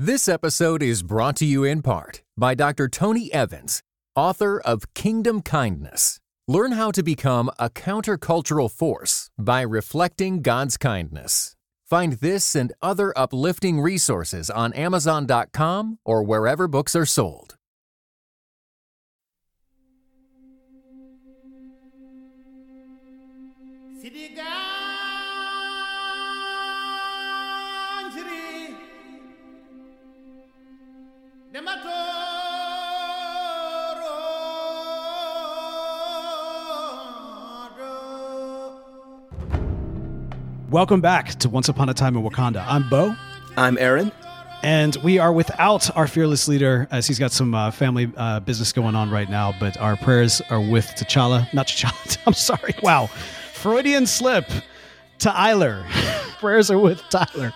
This episode is brought to you in part by Dr. Tony Evans, author of Kingdom Kindness. Learn how to become a countercultural force by reflecting God's kindness. Find this and other uplifting resources on Amazon.com or wherever books are sold. Welcome back to Once Upon a Time in Wakanda. I'm Bo. I'm Aaron. And we are without our fearless leader as he's got some uh, family uh, business going on right now. But our prayers are with T'Challa. Not T'Challa. I'm sorry. Wow. Freudian slip. To Tyler. prayers are with Tyler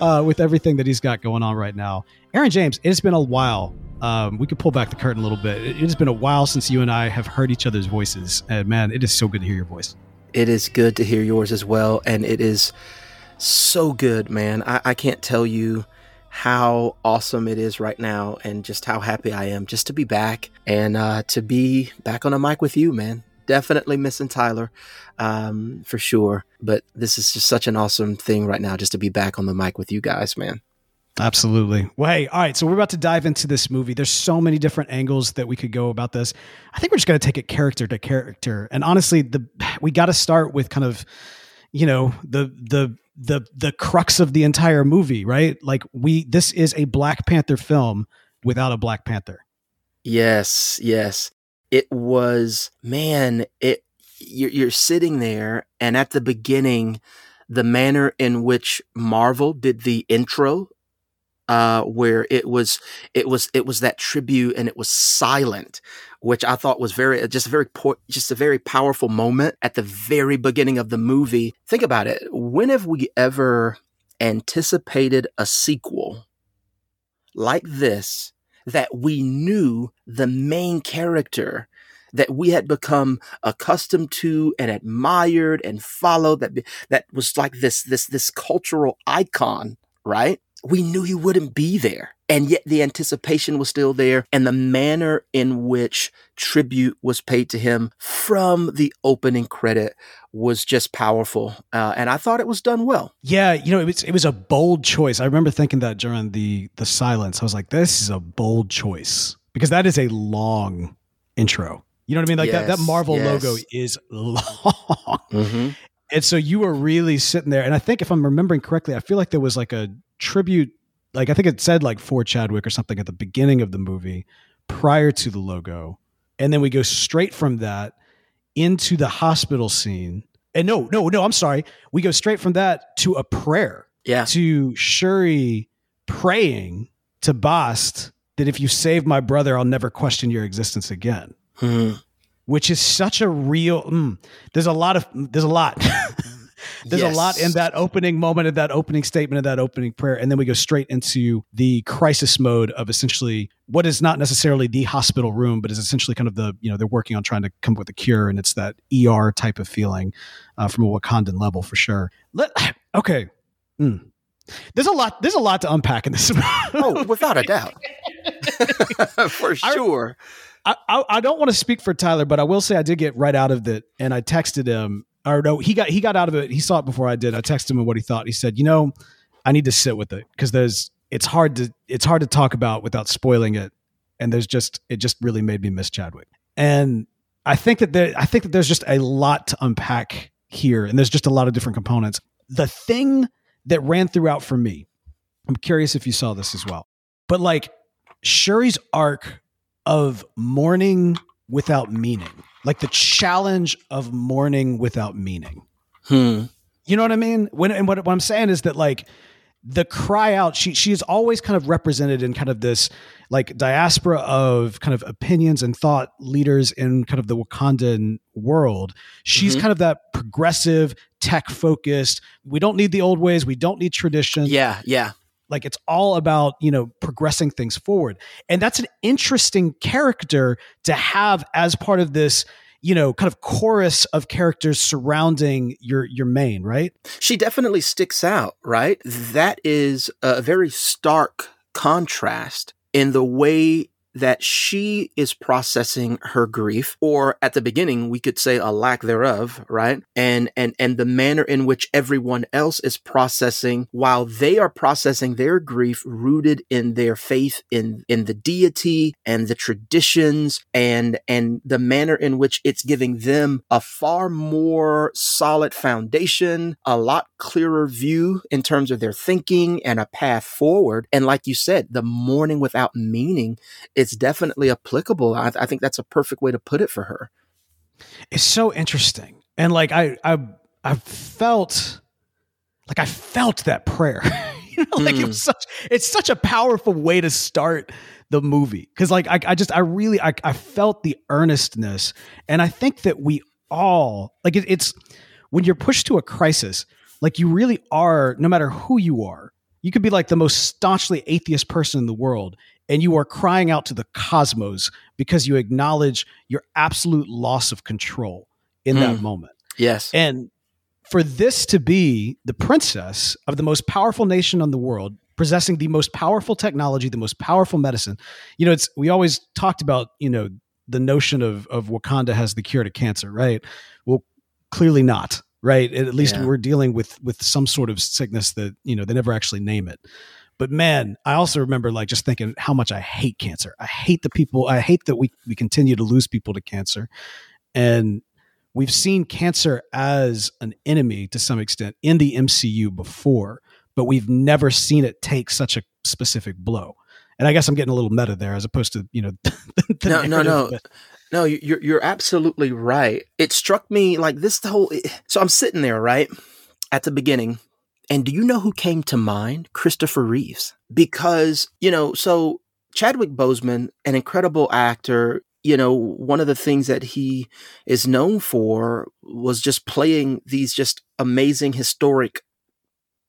uh, with everything that he's got going on right now. Aaron James, it's been a while. Um, we could pull back the curtain a little bit. It has been a while since you and I have heard each other's voices. And man, it is so good to hear your voice. It is good to hear yours as well. And it is so good, man. I, I can't tell you how awesome it is right now and just how happy I am just to be back and uh, to be back on a mic with you, man. Definitely missing Tyler um, for sure. But this is just such an awesome thing right now just to be back on the mic with you guys, man. Absolutely. Well, hey, all right. So we're about to dive into this movie. There's so many different angles that we could go about this. I think we're just going to take it character to character. And honestly, the we got to start with kind of, you know, the the the the crux of the entire movie, right? Like we this is a Black Panther film without a Black Panther. Yes, yes. It was man, it you're, you're sitting there and at the beginning the manner in which Marvel did the intro uh, where it was it was it was that tribute and it was silent, which I thought was very just a very just a very powerful moment at the very beginning of the movie. Think about it. When have we ever anticipated a sequel like this that we knew the main character that we had become accustomed to and admired and followed that that was like this this this cultural icon right we knew he wouldn't be there. And yet the anticipation was still there. And the manner in which tribute was paid to him from the opening credit was just powerful. Uh, and I thought it was done well. Yeah. You know, it was, it was a bold choice. I remember thinking that during the, the silence, I was like, this is a bold choice because that is a long intro. You know what I mean? Like yes, that, that Marvel yes. logo is long. Mm-hmm. And so you were really sitting there. And I think if I'm remembering correctly, I feel like there was like a tribute like I think it said like for Chadwick or something at the beginning of the movie prior to the logo. And then we go straight from that into the hospital scene. And no, no, no, I'm sorry. We go straight from that to a prayer. Yeah. To Shuri praying to Bast that if you save my brother, I'll never question your existence again. Hmm. Which is such a real. Mm, there's a lot of. There's a lot. There's yes. a lot in that opening moment, of that opening statement, of that opening prayer, and then we go straight into the crisis mode of essentially what is not necessarily the hospital room, but is essentially kind of the you know they're working on trying to come up with a cure, and it's that ER type of feeling uh, from a Wakandan level for sure. Let, okay. Mm. There's a lot. There's a lot to unpack in this. oh, without a doubt, for sure. I, I, I, don't want to speak for Tyler, but I will say I did get right out of it, and I texted him or no, he got he got out of it. He saw it before I did. I texted him what he thought. He said, "You know, I need to sit with it because there's it's hard to it's hard to talk about without spoiling it, and there's just it just really made me miss Chadwick." And I think that there I think that there's just a lot to unpack here, and there's just a lot of different components. The thing that ran throughout for me, I'm curious if you saw this as well, but like Shuri's arc of mourning without meaning like the challenge of mourning without meaning. Hmm. You know what I mean? When and what, what I'm saying is that like the cry out, she she is always kind of represented in kind of this like diaspora of kind of opinions and thought leaders in kind of the Wakandan world. She's mm-hmm. kind of that progressive, tech focused. We don't need the old ways. We don't need tradition. Yeah, yeah. Like it's all about, you know, progressing things forward. And that's an interesting character to have as part of this, you know, kind of chorus of characters surrounding your your main, right? She definitely sticks out, right? That is a very stark contrast in the way that she is processing her grief or at the beginning we could say a lack thereof right? And and and the manner in which everyone else is processing while they are processing their grief rooted in their faith in in the deity and the traditions and and the manner in which it's giving them a far more solid foundation a lot clearer view in terms of their thinking and a path forward and like you said the mourning without meaning it's definitely applicable. I, I think that's a perfect way to put it for her. It's so interesting, and like I I I felt like I felt that prayer. you know, like mm. it was such it's such a powerful way to start the movie because like I, I just I really I, I felt the earnestness and I think that we all like it, it's when you're pushed to a crisis like you really are no matter who you are you could be like the most staunchly atheist person in the world and you are crying out to the cosmos because you acknowledge your absolute loss of control in mm. that hmm. moment. Yes. And for this to be the princess of the most powerful nation in the world, possessing the most powerful technology, the most powerful medicine, you know, it's we always talked about, you know, the notion of of Wakanda has the cure to cancer, right? Well, clearly not, right? At least yeah. we're dealing with with some sort of sickness that, you know, they never actually name it. But man, I also remember like just thinking how much I hate cancer. I hate the people. I hate that we we continue to lose people to cancer, and we've seen cancer as an enemy to some extent in the MCU before, but we've never seen it take such a specific blow. And I guess I'm getting a little meta there, as opposed to you know. no, no, no, but. No. You're you're absolutely right. It struck me like this the whole. So I'm sitting there right at the beginning and do you know who came to mind? Christopher Reeves. Because, you know, so Chadwick Boseman, an incredible actor, you know, one of the things that he is known for was just playing these just amazing historic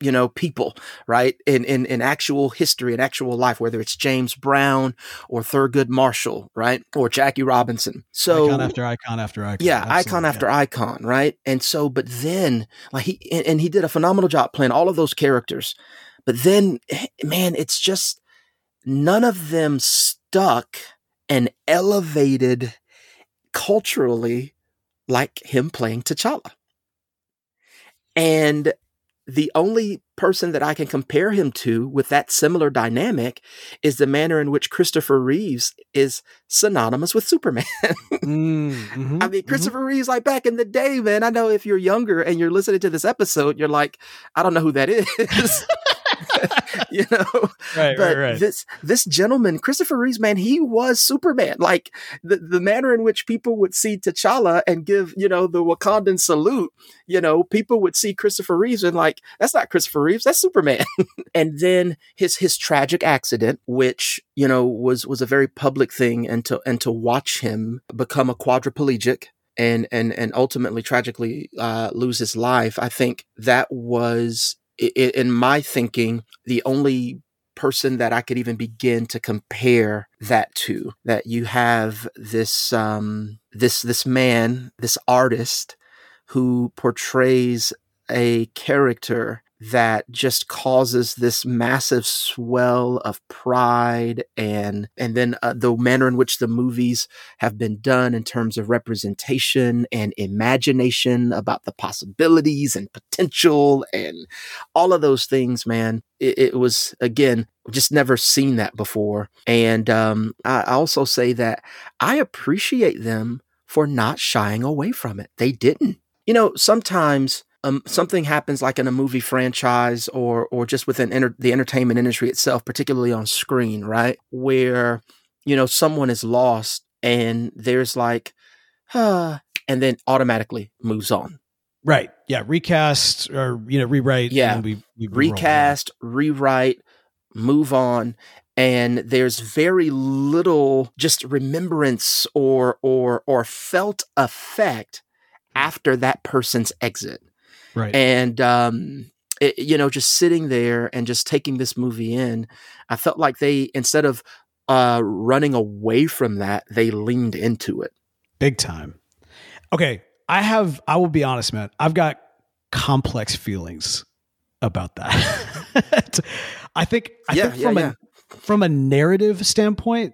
you know, people, right? In, in, in actual history, in actual life, whether it's James Brown or Thurgood Marshall, right? Or Jackie Robinson. So icon after icon after icon. Yeah. Absolutely, icon after yeah. icon, right? And so, but then like he, and, and he did a phenomenal job playing all of those characters. But then, eh, man, it's just none of them stuck and elevated culturally like him playing T'Challa. And the only person that I can compare him to with that similar dynamic is the manner in which Christopher Reeves is synonymous with Superman. mm, hmm I mean, mm-hmm. Christopher mm-hmm. Reeves, like back in the day, man. I know if you're younger and you're listening to this episode, you're like, I don't know who that is. you know, right, but right, right. this this gentleman, Christopher Reeves, man, he was Superman. Like the the manner in which people would see T'Challa and give you know the Wakandan salute, you know, people would see Christopher Reeves and like that's not Christopher Reeves, that's Superman. and then his his tragic accident, which you know was was a very public thing, and to and to watch him become a quadriplegic and and and ultimately tragically uh, lose his life. I think that was in my thinking, the only person that I could even begin to compare that to. That you have this um, this this man, this artist, who portrays a character that just causes this massive swell of pride and and then uh, the manner in which the movies have been done in terms of representation and imagination about the possibilities and potential and all of those things man. It, it was again just never seen that before. And um, i also say that i appreciate them for not shying away from it. They didn't. You know sometimes um, something happens like in a movie franchise or or just within enter- the entertainment industry itself, particularly on screen, right? Where you know someone is lost and there's like, huh, and then automatically moves on. Right. Yeah. Recast or you know rewrite. Yeah. We, we recast, rewrite, move on and there's very little just remembrance or or or felt effect after that person's exit Right. And, um, it, you know, just sitting there and just taking this movie in, I felt like they, instead of uh, running away from that, they leaned into it. Big time. Okay. I have, I will be honest, man. I've got complex feelings about that. I think, I yeah, think from yeah, an, from a narrative standpoint,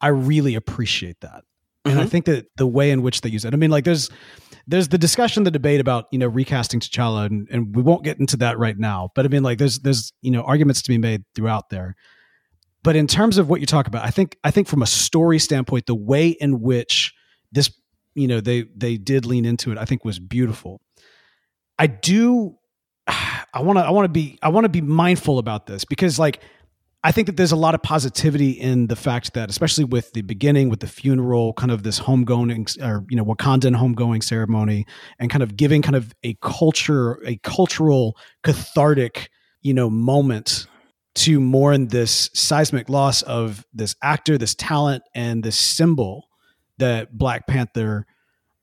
I really appreciate that. And mm-hmm. I think that the way in which they use it, I mean, like there's there's the discussion, the debate about you know recasting T'Challa, and, and we won't get into that right now. But I mean, like there's there's you know arguments to be made throughout there. But in terms of what you talk about, I think I think from a story standpoint, the way in which this you know they they did lean into it, I think was beautiful. I do. I want to. I want to be. I want to be mindful about this because, like, I think that there's a lot of positivity in the fact that, especially with the beginning, with the funeral, kind of this homegoing or you know Wakandan homegoing ceremony, and kind of giving kind of a culture, a cultural cathartic, you know, moment to mourn this seismic loss of this actor, this talent, and this symbol that Black Panther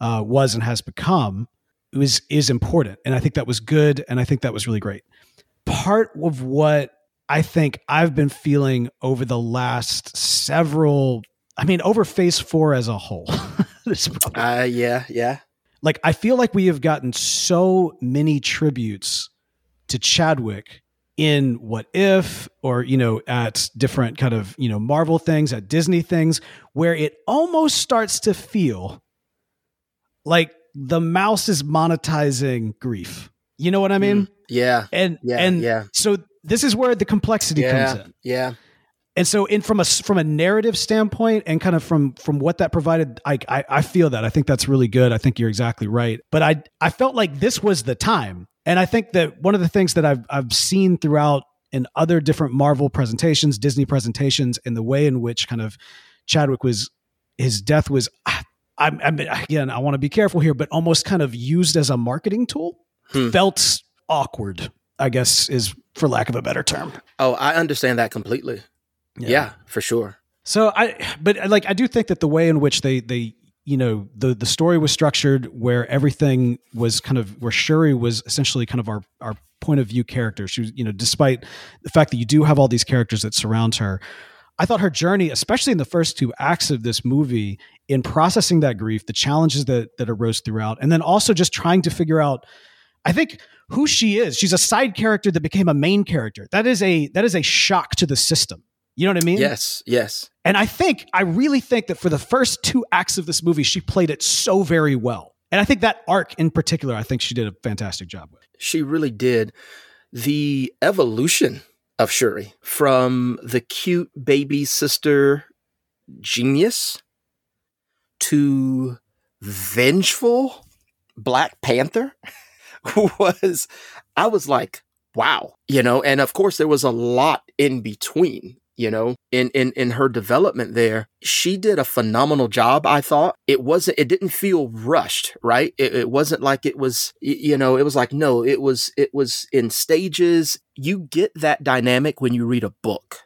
uh, was and has become is is important, and I think that was good, and I think that was really great. Part of what I think I've been feeling over the last several, I mean, over phase four as a whole. uh, yeah, yeah. Like, I feel like we have gotten so many tributes to Chadwick in What If or, you know, at different kind of, you know, Marvel things, at Disney things, where it almost starts to feel like the mouse is monetizing grief. You know what I mean? Mm, yeah. And yeah, and yeah. so this is where the complexity yeah, comes in. Yeah. And so, in from a from a narrative standpoint, and kind of from from what that provided, I, I I feel that I think that's really good. I think you're exactly right. But I I felt like this was the time, and I think that one of the things that I've I've seen throughout in other different Marvel presentations, Disney presentations, in the way in which kind of Chadwick was his death was. I'm, I'm again, I want to be careful here, but almost kind of used as a marketing tool. Hmm. Felt awkward I guess is for lack of a better term. Oh, I understand that completely. Yeah, yeah for sure. So I, but like I do think that the way in which they they you know the the story was structured, where everything was kind of where Shuri was essentially kind of our our point of view character. She was you know despite the fact that you do have all these characters that surround her. I thought her journey, especially in the first two acts of this movie, in processing that grief, the challenges that that arose throughout, and then also just trying to figure out. I think who she is. She's a side character that became a main character. That is a that is a shock to the system. You know what I mean? Yes, yes. And I think I really think that for the first two acts of this movie, she played it so very well. And I think that arc in particular, I think she did a fantastic job with. She really did. The evolution of Shuri from the cute baby sister genius to vengeful Black Panther was I was like, wow, you know, and of course there was a lot in between, you know, in in in her development there. She did a phenomenal job, I thought. It wasn't it didn't feel rushed, right? It, it wasn't like it was you know, it was like no, it was it was in stages. You get that dynamic when you read a book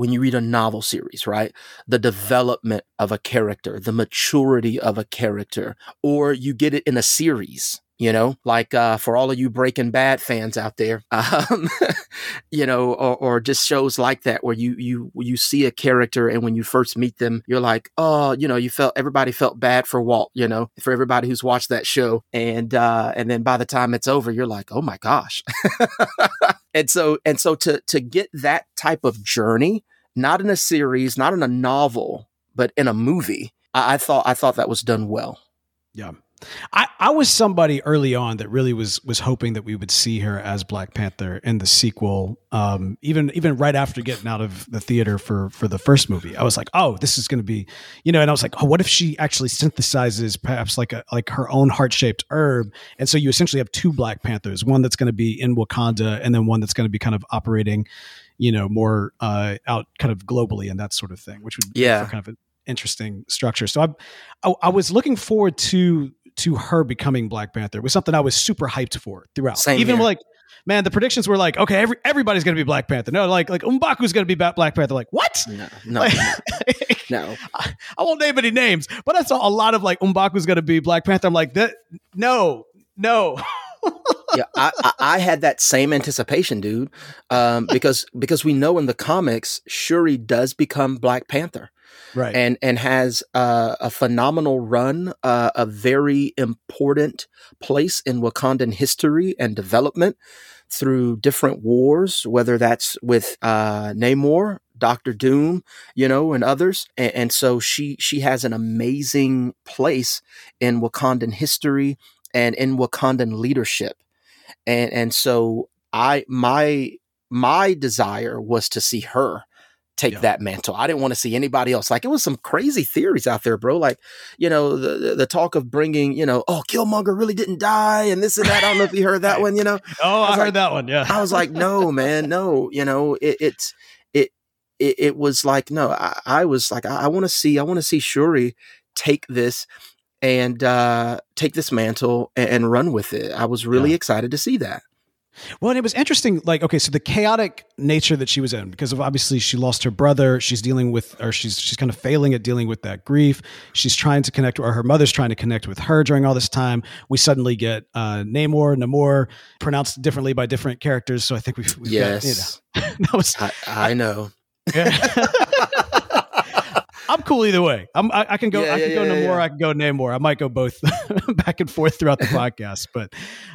when you read a novel series, right? The development of a character, the maturity of a character, or you get it in a series, you know, like uh, for all of you Breaking Bad fans out there, um, you know, or, or, just shows like that where you you you see a character and when you first meet them, you're like, oh, you know, you felt everybody felt bad for Walt, you know, for everybody who's watched that show, and uh, and then by the time it's over, you're like, oh my gosh, and so and so to to get that type of journey, not in a series, not in a novel, but in a movie, I, I thought I thought that was done well. Yeah. I, I was somebody early on that really was was hoping that we would see her as Black Panther in the sequel. Um, even even right after getting out of the theater for for the first movie, I was like, oh, this is going to be, you know. And I was like, oh, what if she actually synthesizes perhaps like a like her own heart shaped herb? And so you essentially have two Black Panthers, one that's going to be in Wakanda, and then one that's going to be kind of operating, you know, more uh, out kind of globally and that sort of thing, which would yeah kind of an interesting structure. So I, I, I was looking forward to to her becoming Black Panther it was something I was super hyped for throughout. Same Even here. like, man, the predictions were like, okay, every, everybody's going to be Black Panther. No, like like M'Baku's going to be Black Panther. Like what? No, no, like, no. no. I, I, won't name any names, but I saw a lot of like M'Baku's going to be Black Panther. I'm like that. No, no. yeah, I, I, I, had that same anticipation, dude, um, because because we know in the comics Shuri does become Black Panther right and and has uh, a phenomenal run uh, a very important place in wakandan history and development through different wars whether that's with uh, namor Doctor Doom, you know, and others. And, and so she she has an amazing place in Wakandan history and in Wakandan leadership. And and so I my my desire was to see her take yeah. that mantle. I didn't want to see anybody else. Like it was some crazy theories out there, bro. Like, you know, the, the, talk of bringing, you know, oh, Killmonger really didn't die and this and that. I don't know if you heard that one, you know. Oh, I, I heard like, that one. Yeah. I was like, no, man, no, you know, it, it's, it, it, it was like, no, I, I was like, I, I want to see, I want to see Shuri take this and uh, take this mantle and, and, run with it. I was really yeah. excited to see that. Well, and it was interesting. Like, okay, so the chaotic nature that she was in, because of obviously she lost her brother. She's dealing with, or she's she's kind of failing at dealing with that grief. She's trying to connect, or her mother's trying to connect with her during all this time. We suddenly get uh, Namor, Namor, pronounced differently by different characters. So I think we've, we've yes, got, you know, that was I, I know. I'm cool either way. I'm, I, I can go. Yeah, I can yeah, go yeah, Namor. I can go Namor. I might go both back and forth throughout the podcast. But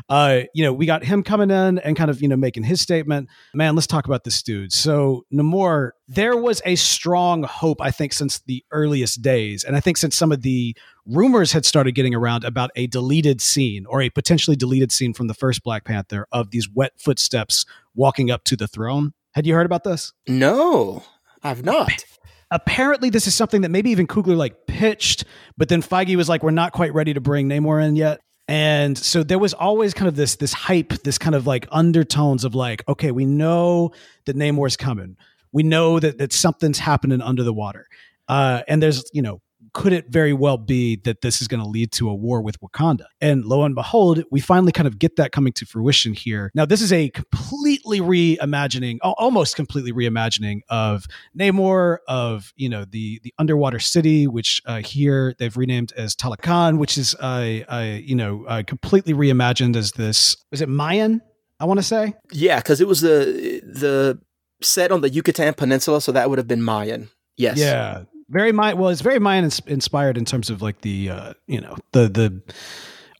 uh, you know, we got him coming in and kind of you know making his statement. Man, let's talk about this dude. So Namor, there was a strong hope, I think, since the earliest days, and I think since some of the rumors had started getting around about a deleted scene or a potentially deleted scene from the first Black Panther of these wet footsteps walking up to the throne. Had you heard about this? No, I've not apparently this is something that maybe even Coogler like pitched, but then Feige was like, we're not quite ready to bring Namor in yet. And so there was always kind of this this hype, this kind of like undertones of like, okay, we know that Namor's coming. We know that that something's happening under the water. Uh, and there's you know could it very well be that this is going to lead to a war with Wakanda? And lo and behold, we finally kind of get that coming to fruition here. Now, this is a completely reimagining, almost completely reimagining of Namor, of you know the the underwater city, which uh, here they've renamed as Talokan, which is uh, uh, you know uh, completely reimagined as this. Is it Mayan? I want to say. Yeah, because it was the the set on the Yucatan Peninsula, so that would have been Mayan. Yes. Yeah very Mayan. Well, it's very Mayan inspired in terms of like the uh, you know the the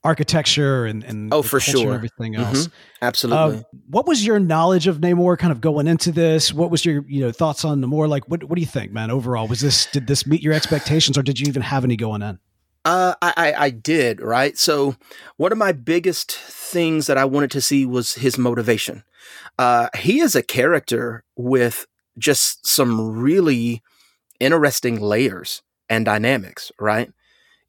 architecture and and oh for sure everything mm-hmm. else. Mm-hmm. Absolutely. Uh, what was your knowledge of Namor kind of going into this? What was your you know thoughts on Namor? Like, what what do you think, man? Overall, was this did this meet your expectations, or did you even have any going in? Uh, I, I did right. So one of my biggest things that I wanted to see was his motivation. Uh, he is a character with just some really interesting layers and dynamics, right?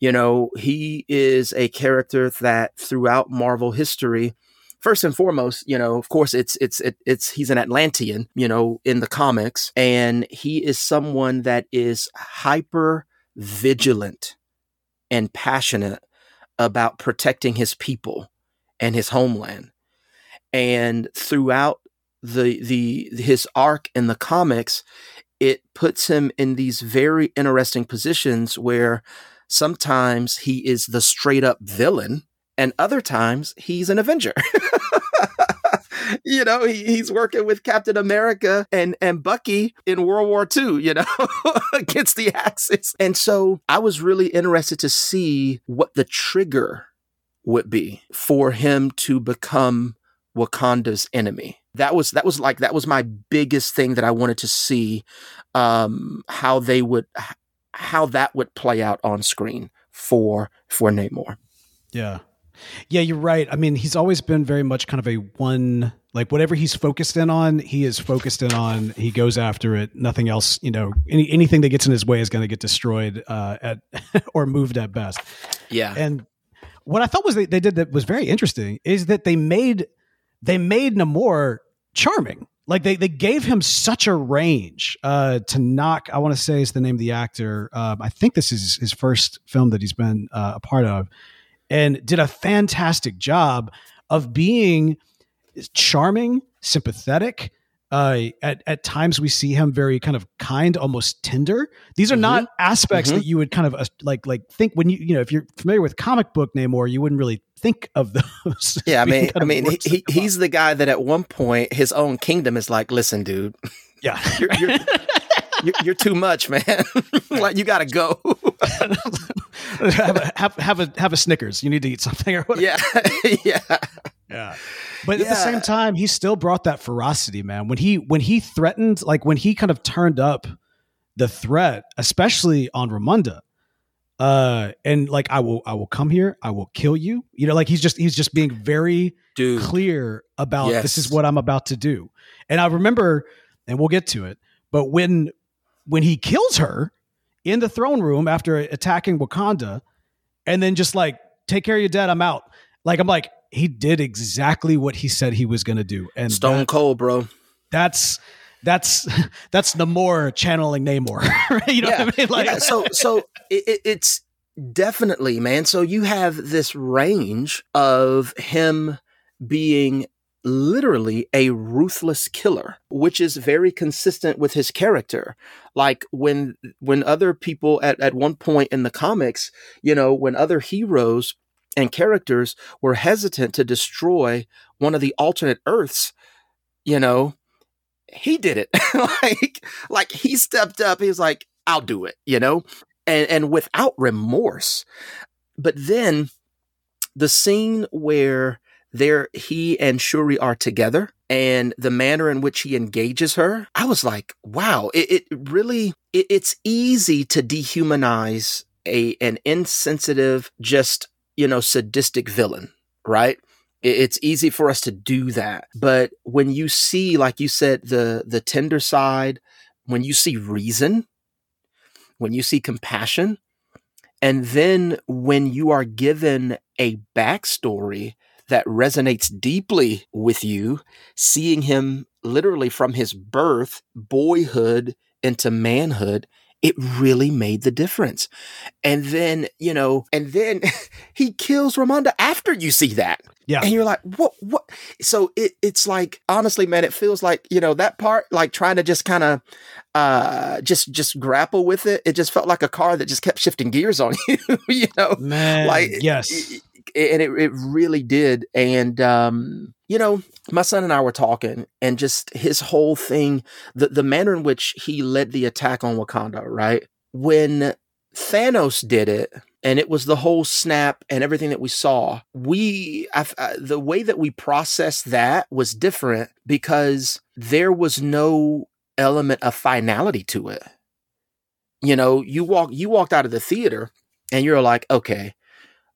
You know, he is a character that throughout Marvel history, first and foremost, you know, of course, it's it's it, it's he's an Atlantean, you know, in the comics, and he is someone that is hyper vigilant and passionate about protecting his people and his homeland. And throughout the the his arc in the comics, it puts him in these very interesting positions where sometimes he is the straight up villain and other times he's an avenger. You know he, he's working with captain america and and bucky in world war ii you know against the axis. And so i was really interested to see what the trigger would be for him to become wakanda's enemy that was that was like that was my biggest thing that I wanted to see um, how they would how that would play out on screen for for Namor. Yeah. Yeah, you're right. I mean, he's always been very much kind of a one like whatever he's focused in on, he is focused in on. He goes after it. Nothing else, you know, any, anything that gets in his way is going to get destroyed uh, at or moved at best. Yeah. And what I thought was they, they did that was very interesting is that they made they made Namor charming. Like they they gave him such a range uh, Tenoch. I want to say is the name of the actor. Uh, I think this is his first film that he's been uh, a part of, and did a fantastic job of being charming, sympathetic. Uh, at at times we see him very kind of kind, almost tender. These are mm-hmm. not aspects mm-hmm. that you would kind of uh, like like think when you you know if you're familiar with comic book Namor, you wouldn't really think of those. Yeah, I mean, I mean, he, he's the guy that at one point his own kingdom is like, listen, dude. Yeah, you're, you're, you're, you're, too much, man. like you got to go. have, a, have, have a have a Snickers. You need to eat something or whatever. Yeah, yeah. Yeah. But at the same time, he still brought that ferocity, man. When he when he threatened, like when he kind of turned up the threat, especially on Ramonda, uh, and like I will I will come here, I will kill you. You know, like he's just he's just being very Dude. clear about Yes. this is what I'm about to do. And I remember, and we'll get to it, but when when he kills her in the throne room after attacking Wakanda, and then just like take care of your dad, I'm out. Like I'm like he did exactly what he said he was going to do, and Stone that- Cold, bro. that's that's that's Namor channeling Namor. you know what I mean? Like yeah, so so it, it's definitely man. So you have this range of him being literally a ruthless killer which is very consistent with his character like when when other people at, at one point in the comics you know when other heroes and characters were hesitant to destroy one of the alternate earths you know? He did it. Like like he stepped up. He was like i'll do it you know? And and without remorse. But then the scene where there he and shuri are together and the manner in which he engages her i was like wow. It, it really it, it's easy to dehumanize a an insensitive just you know sadistic villain right? It's easy for us to do that. But when you see like you said the the tender side when you see reason when you see compassion and then when you are given a backstory that resonates deeply with you seeing him literally from his birth boyhood into manhood it really made the difference. And then you know and then he kills ramonda after you see that. Yeah. and you're like what what? So it it's like honestly man it feels like you know that part like trying to just kind of uh just just grapple with it it just felt like a car that just kept shifting gears on you you know? Man, like yes, and it, it really did and um you know my son and i were talking and just his whole thing the, the manner in which he led the attack on wakanda right? When thanos did it and it was the whole snap and everything that we saw we I, I, the way that we processed that was different because there was no element of finality to it. You know you walk you walked out of the theater and you're like okay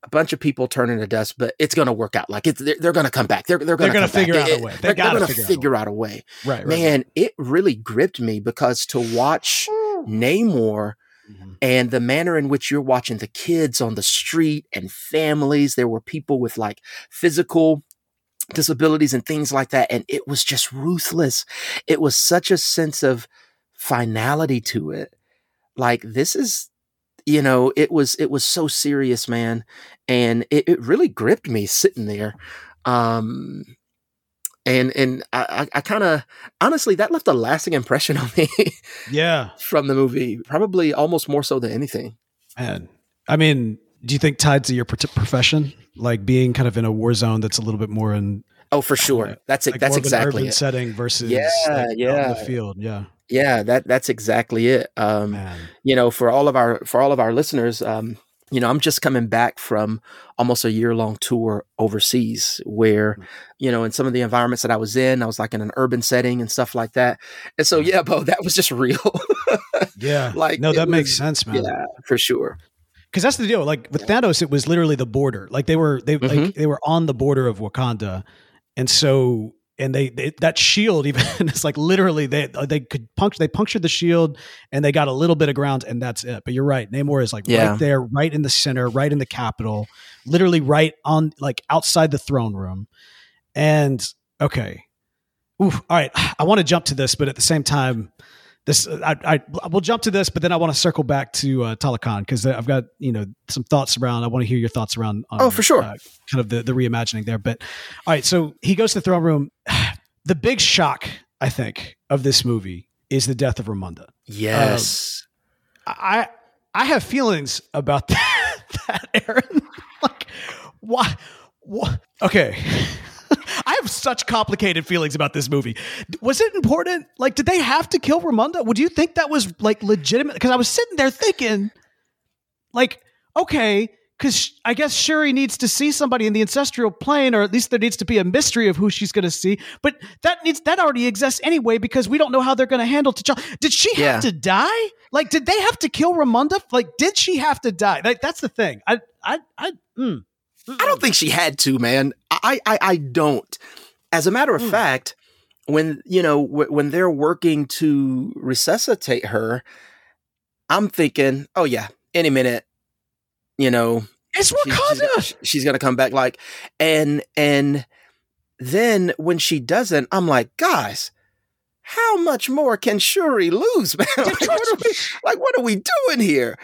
a bunch of people turning to dust, but it's going to work out. Like it's they're, they're going to come back. They're they're going gonna figure back. out a It- way. They They're, gotta going to figure out a a way. right, right. Man, it really gripped me because to watch Namor Mhm. and the manner in which you're watching the kids on the street and families, there were people with like physical disabilities and things like that, and it was just ruthless. It was such a sense of finality to it. Like this is you know it was it was so serious man and it, it really gripped me sitting there um and and i i, kind of honestly that left a lasting impression on me Yeah, from the movie probably almost more so than anything man. I mean, do you think tied to your profession, like being kind of in a war zone that's a little bit more in oh for sure Like- that's it like that's more of an exactly urban it setting versus Yeah, like, yeah. the field? Yeah, yeah that that's exactly it um you know for all of our for all of our listeners um you know i'm just coming back from almost a year long tour overseas where Hmm. you know in some of the environments that i was in i was like in an urban setting and stuff like that and so yeah bo that was just real Yeah, like no, that makes sense, man. yeah for sure because that's the deal. Like with Thanos, it was literally the border. Like they were they like Mhm. they were on the border of Wakanda, and so and they, they that shield even it's like literally they uh, they could puncture they punctured the shield and they got a little bit of ground and that's it. But you're right, Namor is like Yeah. right there, right in the center, right in the capital, literally right on like outside the throne room. And okay, Oof, all right, I want to jump to this, but at the same time, this I, I we'll jump to this, but then I want to circle back to uh, Talokan because I've got you know some thoughts around. I want to hear your thoughts around. On, Oh, for sure. uh, kind of the the reimagining there. But all right, so he goes to the throne room. The big shock, I think, of this movie is the death of Ramonda. yes I I have feelings about that, that Aaron. like, why? What? Okay. I have such complicated feelings about this movie. Was it important? Like, did they have to kill Ramonda? Would you think that was like legitimate? Because I was sitting there thinking, like, okay, because I guess Shuri needs to see somebody in the ancestral plane, or at least there needs to be a mystery of who she's going to see. But that needs that already exists anyway because we don't know how they're going to handle T'Challa. Did she have Yeah. to die? Like, did they have to kill Ramonda? Like, did she have to die? Like, that's the thing. I, I, I. Mm. I don't think she had to, man. I, I, I don't. As a matter of Mm. fact, when you know w- when they're working to resuscitate her, I'm thinking, oh yeah, any minute, you know, It's she- she's, Wakanda. she's gonna come back. Like, and and then when she doesn't, I'm like, guys, how much more can Shuri lose, man? like, what are we, like, what are we doing here?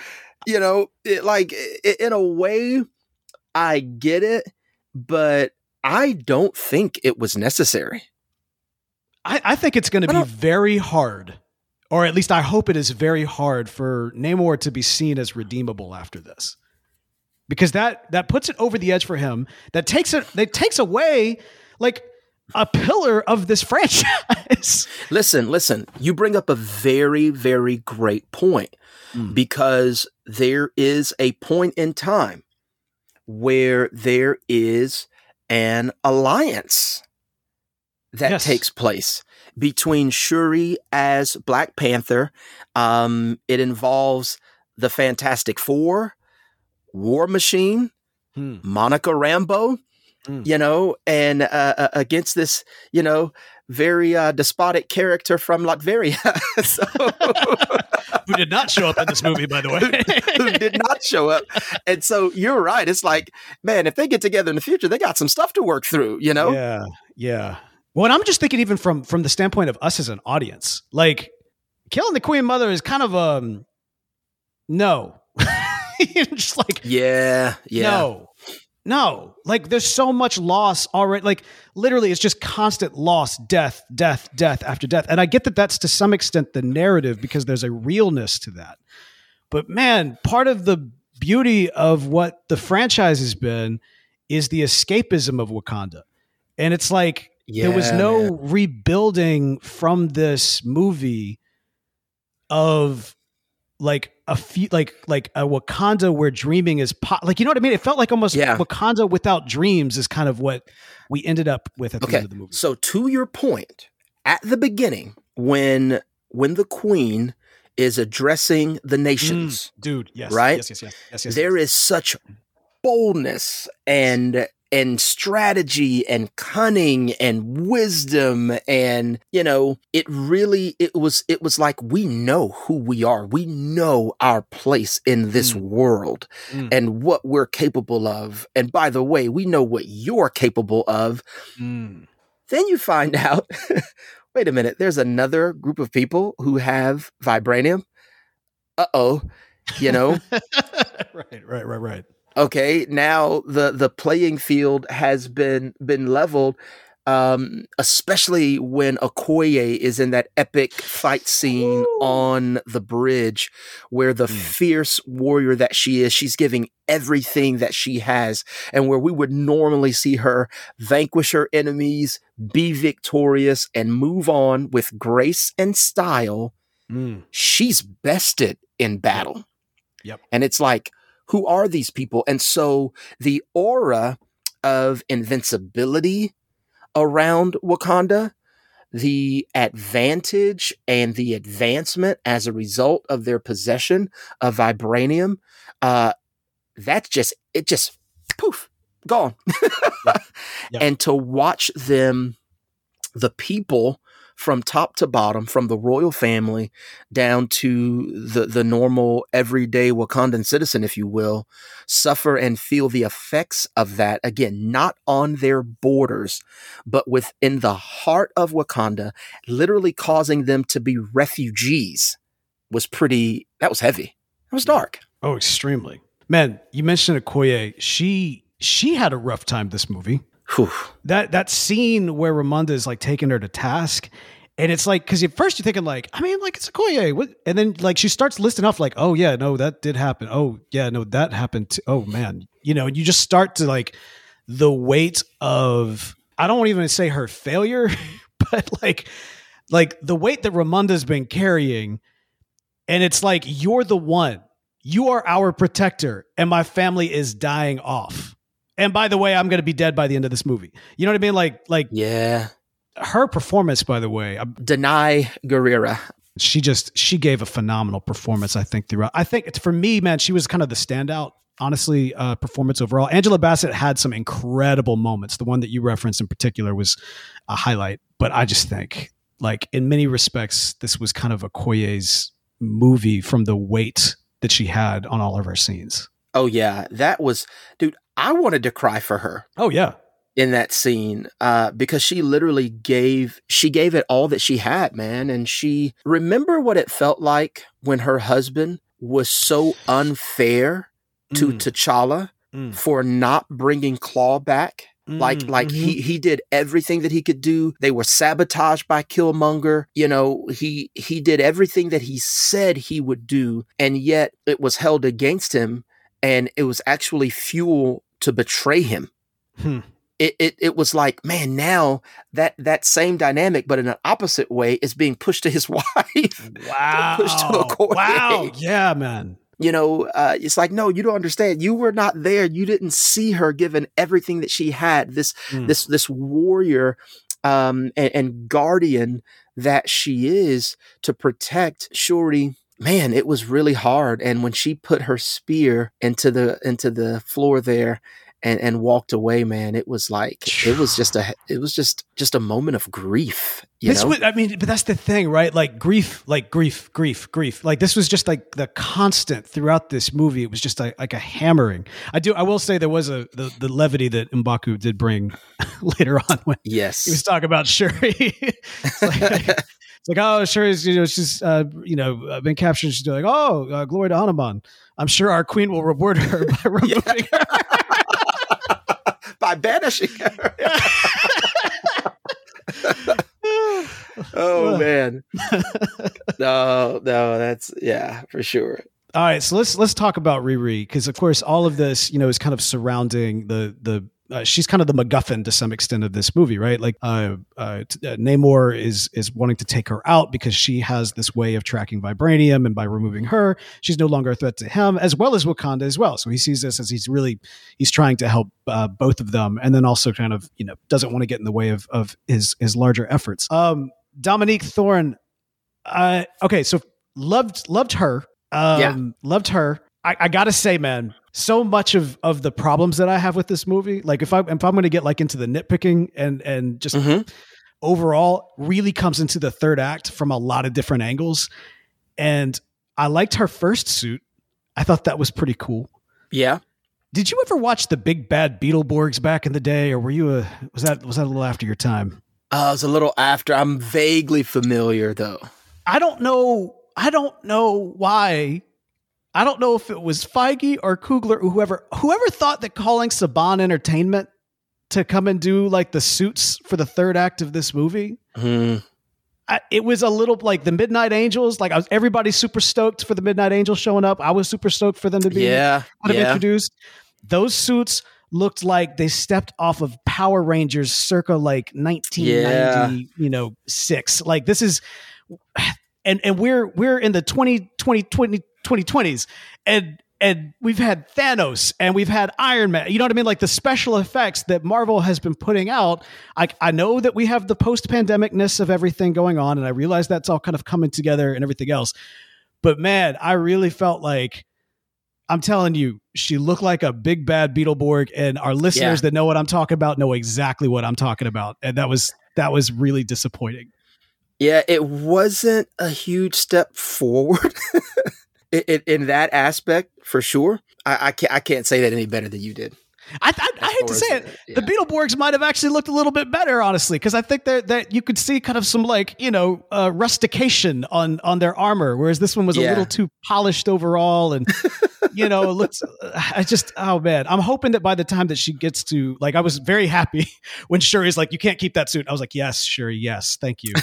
You know, it, like i in a way, I get it, but I don't think it was necessary. I, I think it's going to be very hard, or at least I hope it is very hard for Namor to be seen as redeemable after this, because that that puts it over the edge for him. That takes it. That takes away like a pillar of this franchise. Listen, listen, you bring up a very, very great point Mm. because there is a point in time where there is an alliance that Yes. takes place between Shuri as Black Panther. Um, it involves the Fantastic Four, War Machine, Hmm. Monica Rambeau, Mm. you know, and uh, uh, against this, you know, very uh, despotic character from Latveria, so, Who did not show up in this movie, by the way. who way? did not show up. And so you're right. It's like, man, if they get together in the future, they got some stuff to work through, you know? Yeah, yeah. Well, and I'm just thinking, even from from the standpoint of us as an audience, like killing the Queen Mother is kind of um no, just like Yeah, yeah. no, no. Like there's so much loss already. Like literally, it's just constant loss, death, death, death after death. And I get that that's to some extent the narrative because there's a realness to that. But man, part of the beauty of what the franchise has been is the escapism of Wakanda. And it's like there was no man. rebuilding from this movie of like a few like like a Wakanda where dreaming is po- like you know what I mean? It felt like almost Yeah. Wakanda without dreams is kind of what we ended up with at the Okay, end of the movie. So to your point, at the beginning, when when the queen is addressing the nations, mm, Dude, yes. Right? Yes, yes, yes. Yes, yes. there yes. is such boldness and and strategy and cunning and wisdom and you know it really it was it was like we know who we are we know our place in this Mm. world Mm. and what we're capable of and by the way we know what you're capable of Mm. then you find out wait a minute there's another group of people who have vibranium uh-oh you know right, right, right, right. Okay now the the playing field has been been leveled um especially when okoye is in that epic fight scene Woo. on the bridge where the Mm. fierce warrior that she is she's giving everything that she has and where we would normally see her vanquish her enemies be victorious and move on with grace and style Mm. she's bested in battle. Yep. And it's like, who are these people? And so the aura of invincibility around Wakanda, the advantage and the advancement as a result of their possession of vibranium, uh, that's just, it just poof, gone. Yep. And to watch them, the people from top to bottom, from the royal family down to the, the normal everyday Wakandan citizen, if you will, suffer and feel the effects of that. Again, not on their borders, but within the heart of Wakanda, literally causing them to be refugees was pretty, that was heavy. That was dark. Oh, extremely. Man, you mentioned Okoye. She she had a rough time this movie. Whew. That that scene where Ramonda is like taking her to task. And it's like, because at first you're thinking like, I mean, like it's Okoye, what? and then like she starts listing off like, oh yeah, no, that did happen. Oh yeah, no, that happened. Oh man, you know, and you just start to like the weight of I don't even say her failure, but like like the weight that Ramonda's been carrying, and it's like you're the one. You are our protector, and my family is dying off. And by the way, I'm going to be dead by the end of this movie. You know what I mean? Like, like Yeah. her performance. By the way, Danai Gurira. she just she gave a phenomenal performance. I think throughout. I think it's, for me, man, she was kind of the standout. Honestly, uh, performance overall. Angela Bassett had some incredible moments. The one that you referenced in particular was a highlight. But I just think, like in many respects, this was kind of Okoye's movie from the weight that she had on all of her scenes. Oh yeah, that was dude, I wanted to cry for her Oh yeah, in that scene uh, because she literally gave she gave it all that she had, man, and she remember what it felt like when her husband was so unfair to Mm. T'Challa Mm. for not bringing Claw back. Like Mm, like mhm. he he did everything that he could do. They were sabotaged by Killmonger. You know, he he did everything that he said he would do, and yet it was held against him, and it was actually fuel to betray him. Hmm. It, it it was like, man, now that that same dynamic, but in an opposite way, is being pushed to his wife. wow, pushed to a wow, yeah, man. you know, uh, it's like, no, you don't understand. You were not there. You didn't see her given everything that she had. This Mm. this this warrior um, and, and guardian that she is to protect Shuri. Man, it was really hard. And when she put her spear into the into the floor there and, and walked away, man, it was like it was just a it was just just a moment of grief. You this know? was, I mean, but that's the thing, right? Like grief, like grief, grief, grief. Like this was just like the constant throughout this movie. It was just like, like a hammering. I do. I will say there was a the, the levity that Mbaku did bring later on when yes. he was talking about Shuri. like, it's like, oh, Shuri's, you know, she's, uh, you know, been captured. She's like, oh, uh, glory to Hanuman. I'm sure our queen will reward her by removing her. By banishing her. Oh man. no, no, that's yeah, for sure. All right, so let's let's talk about Riri because, of course, all of this, you know, is kind of surrounding the the. Uh, she's kind of the MacGuffin to some extent of this movie, right? Like, uh, uh, uh, Namor is is wanting to take her out because she has this way of tracking vibranium, and by removing her, she's no longer a threat to him, as well as Wakanda as well. So he sees this as he's really he's trying to help uh, both of them, and then also kind of you know doesn't want to get in the way of of his his larger efforts. Um, Dominique Thorne, uh, okay, so loved loved her, um, Yeah. loved her. I, I gotta say, man, so much of of the problems that I have with this movie, like if I if I'm going to get like into the nitpicking and and just Mhm. overall, really comes into the third act from a lot of different angles. And I liked her first suit. I thought that was pretty cool. Yeah. Did you ever watch the Big Bad Beetleborgs back in the day, or were you a was that was that a little after your time? Uh, it was a little after. I'm vaguely familiar though. I don't know. I don't know why. I don't know if it was Feige or Coogler or whoever whoever thought that calling Saban Entertainment to come and do like the suits for the third act of this movie. Hmm. I, it was a little like the Midnight Angels. Like I was, everybody's super stoked for the Midnight Angels showing up. I was super stoked for them to be Yeah. kind of Yeah. introduced. Those suits looked like they stepped off of Power Rangers circa like 1990, you know, six. Like this is and and we're we're in the 20 20 20 2020s and and we've had Thanos and we've had Iron Man. You know what I mean? Like the special effects that Marvel has been putting out. I I know that we have the post-pandemicness of everything going on and I realize that's all kind of coming together and everything else. But man, I really felt like I'm telling you, she looked like a big bad Beetleborg, and our listeners Yeah. that know what I'm talking about know exactly what I'm talking about, and that was that was really disappointing. Yeah, it wasn't a huge step forward in, in, in that aspect for sure. I, I can't I can't say that any better than you did. I I, I hate to say it, as, the. Beetleborgs might have actually looked a little bit better, honestly, because I think that that you could see kind of some like you know uh, rustication on on their armor, whereas this one was a little too polished overall, and you know it looks. I just oh man, I'm hoping that by the time that she gets to like, I was very happy when Shuri's like, you can't keep that suit. I was like, yes, Shuri, yes, thank you.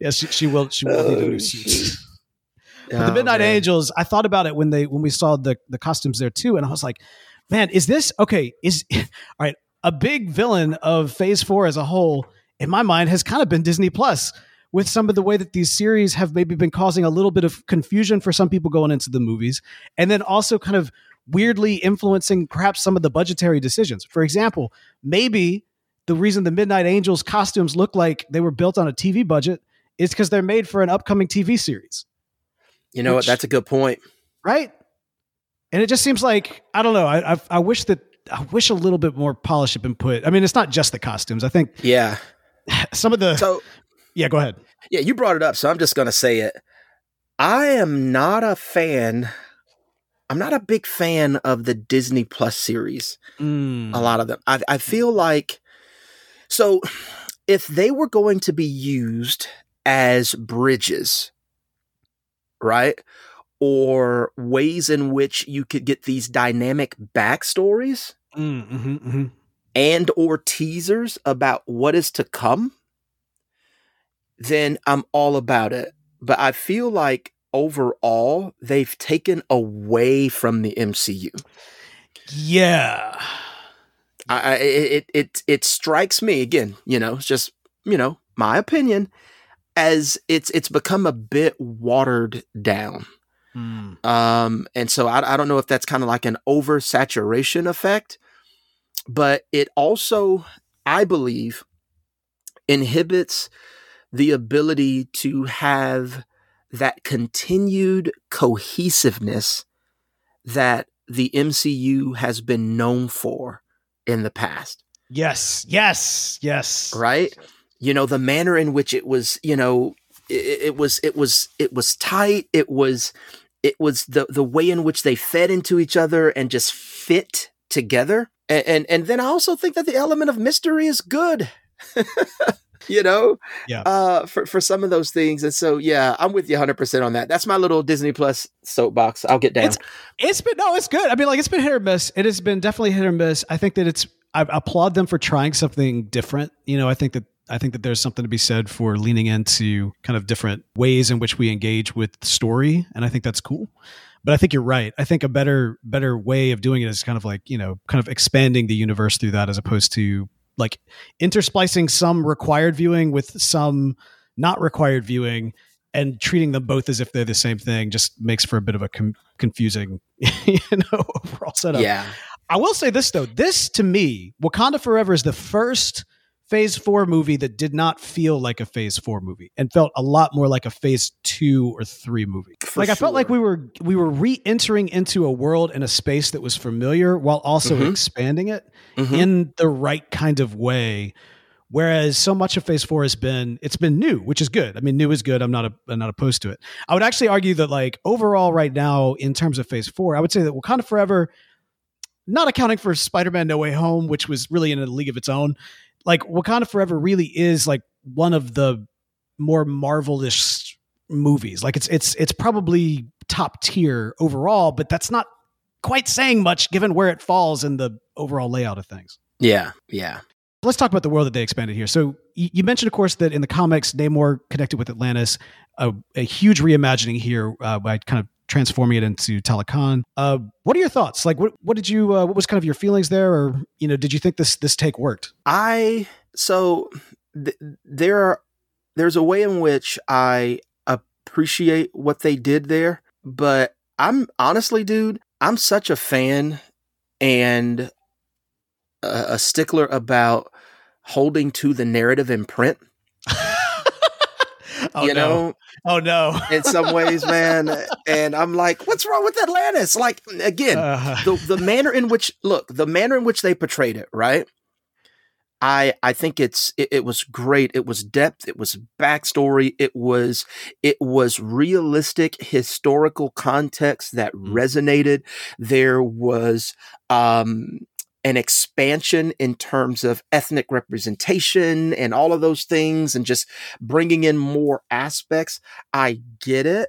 Yes, she, she will. She will need a Oh, new suit. But Oh, the Midnight man. Angels, I thought about it when they when we saw the the costumes there too, and I was like, man, is this okay? Is all right? A big villain of Phase Four as a whole, in my mind, has kind of been Disney Plus with some of the way that these series have maybe been causing a little bit of confusion for some people going into the movies, and then also kind of weirdly influencing perhaps some of the budgetary decisions. For example, maybe the reason the Midnight Angels costumes look like they were built on a TV budget is because they're made for an upcoming TV series. You know Which, what? That's a good point. Right? And it just seems like, I don't know, I, I, I wish that, I wish a little bit more polish had been put. I mean, it's not just the costumes. I think. Yeah. Some of the. So, yeah, go ahead. Yeah, you brought it up, so I'm just going to say it. I am not a fan I'm not a big fan of the Disney Plus series. Mm. A lot of them. I, I feel like so if they were going to be used as bridges, right? Or ways in which you could get these dynamic backstories mm, mm-hmm, mm-hmm. and or teasers about what is to come, then I'm all about it. But I feel like overall they've taken away from the MCU. Yeah. I, it it it strikes me again, you know, it's just, you know, my opinion as it's it's become a bit watered down. Mm. Um and so I I don't know if that's kind of like an oversaturation effect, but it also I believe inhibits the ability to have that continued cohesiveness that the MCU has been known for in the past. Yes, yes, yes. Right? You know, the manner in which it was, you know, it, it was it was it was tight, it was it was the the way in which they fed into each other and just fit together. And and, and then I also think that the element of mystery is good. you know, yeah, uh, for for some of those things. And so, yeah, I'm with you 100 percent on that. That's my little Disney Plus soapbox. I'll get down. It's, it's been no, it's good. I mean, like it's been hit or miss. It has been definitely hit or miss. I think that it's. I applaud them for trying something different. You know, I think that I think that there's something to be said for leaning into kind of different ways in which we engage with story, and I think that's cool. But I think you're right. I think a better better way of doing it is kind of like you know, kind of expanding the universe through that, as opposed to like intersplicing some required viewing with some not required viewing and treating them both as if they're the same thing just makes for a bit of a com- confusing you know overall setup. Yeah. I will say this though. This to me wakanda forever is the first phase four movie that did not feel like a phase four movie and felt a lot more like a phase two or three movie. For like I felt like we were we were re-entering into a world and a space that was familiar while also mm-hmm. expanding it mm-hmm. in the right kind of way. Whereas so much of phase four has been it's been new, which is good. I mean, new is good. I'm not a, I'm not opposed to it. I would actually argue that like overall right now in terms of phase four, I would say that Wakanda Forever, not accounting for Spider-Man No Way Home, which was really in a league of its own, like Wakanda Forever really is like one of the more marvelish movies. Like it's it's it's probably top tier overall, but that's not quite saying much given where it falls in the overall layout of things. Yeah, yeah. Let's talk about the world that they expanded here. So you mentioned, of course, that in the comics, Namor connected with Atlantis, a, a huge reimagining here uh, by kind of transforming it into Talokan. Uh, what are your thoughts? Like, what what did you? Uh, what was kind of your feelings there, or you know, did you think this this take worked? I so th- there are there's a way in which I appreciate what they did there, but I'm honestly, dude, I'm such a fan and a, a stickler about holding to the narrative in print. oh, you know, no. Oh no! in some ways, man, and I'm like, what's wrong with Atlantis? Like again, uh. the the manner in which look, the manner in which they portrayed it, right? I I think it's it, it, was great. It was depth. It was backstory. It was it was realistic historical context that mm. resonated. There was um an expansion in terms of ethnic representation and all of those things and just bringing in more aspects. I get it.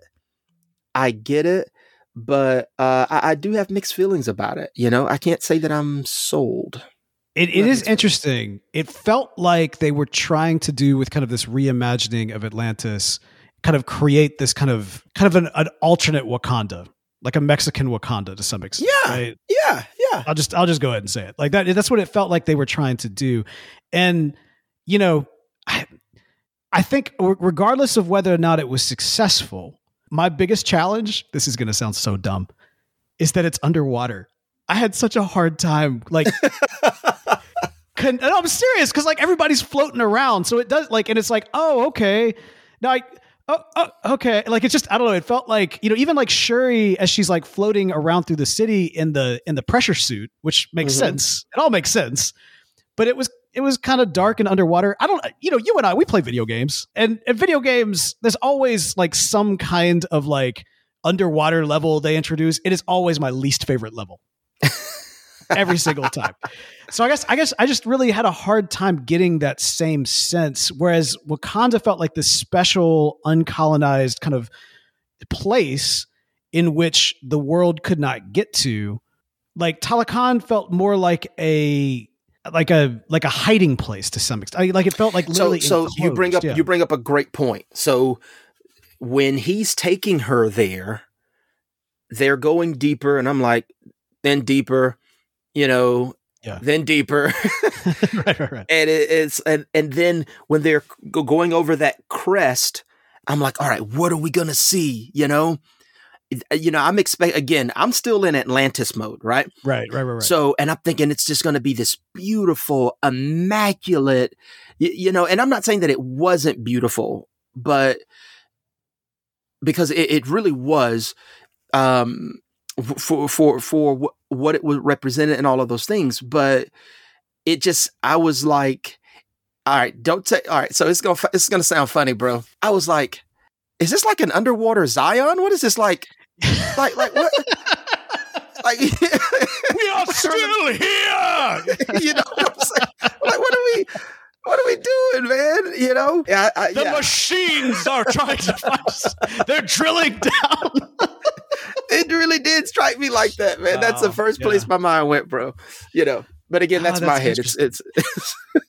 I get it. But uh, I, I, do have mixed feelings about it. You know, I can't say that I'm sold. It, it is interesting. It felt like they were trying to do with kind of this reimagining of Atlantis, kind of create this kind of kind of an, an alternate Wakanda, like a Mexican Wakanda to some extent. Yeah, right? yeah, yeah. I'll just I'll just go ahead and say it like that. That's what it felt like they were trying to do, and you know, I I think regardless of whether or not it was successful, my biggest challenge, this is going to sound so dumb, is that it's underwater. I had such a hard time like con- I'm serious cuz like everybody's floating around so it does like and it's like, "Oh, okay." Now I oh, oh, okay. Like it's just I don't know. It felt like you know even like Shuri as she's like floating around through the city in the in the pressure suit, which makes mm-hmm. sense. It all makes sense. But it was it was kind of dark and underwater. I don't you know you and I we play video games and in video games there's always like some kind of like underwater level they introduce. It is always my least favorite level. Every single time. So I guess I guess I just really had a hard time getting that same sense. Whereas Wakanda felt like this special, uncolonized kind of place in which the world could not get to. Like Talokan felt more like a like a like a hiding place to some extent. I, like it felt like literally. So, so you bring up yeah. you bring up a great point. So when he's taking her there, they're going deeper, and I'm like, then deeper, you know, yeah. then deeper, right, right, right. and it, it's and and then when they're going over that crest, I'm like, all right, what are we gonna see? You know, you know, I'm expect again. I'm still in Atlantis mode, right? Right, right, right, right. So, and I'm thinking it's just going to be this beautiful, immaculate, you, you, know. And I'm not saying that it wasn't beautiful, but because it, it really was, um, for for for what it was represented and all of those things. But it just, I was like, all right, don't take. All right, so it's gonna it's gonna sound funny, bro. I was like is this like an underwater Zion? What is this like? Like, like what? like, we are still here. you know what I'm saying? Like, what are we? What are we doing, man? You know, yeah, I, the yeah. machines are trying to find us. They're drilling down. it really did strike me like that, man. Wow. That's the oh, first place my mind went, bro. You know, but again, oh, that's, oh, that's my head. It's, it's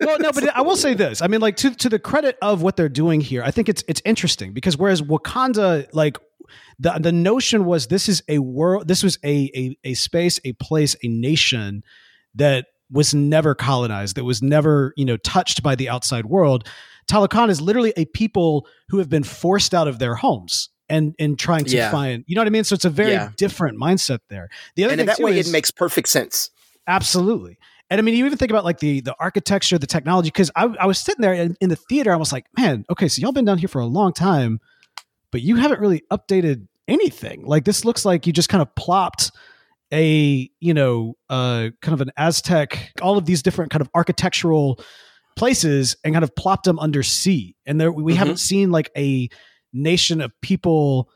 well, no, but I will say this. I mean, like to to the credit of what they're doing here, I think it's it's interesting because whereas Wakanda, like the the notion was this is a world, this was a a, a space, a place, a nation that was never colonized, that was never you know touched by the outside world. Talokan is literally a people who have been forced out of their homes and and trying to yeah. find you know what I mean. So it's a very yeah. different mindset there. The other and thing in that way, is, it makes perfect sense. Absolutely. And I mean, you even think about like the the architecture, the technology. Because I, I was sitting there in, in the theater, I was like, man, okay, so y'all been down here for a long time, but you haven't really updated anything. Like this looks like you just kind of plopped a you know uh kind of an Aztec, all of these different kind of architectural places, and kind of plopped them under sea. And there we mm-hmm. haven't seen like a nation of people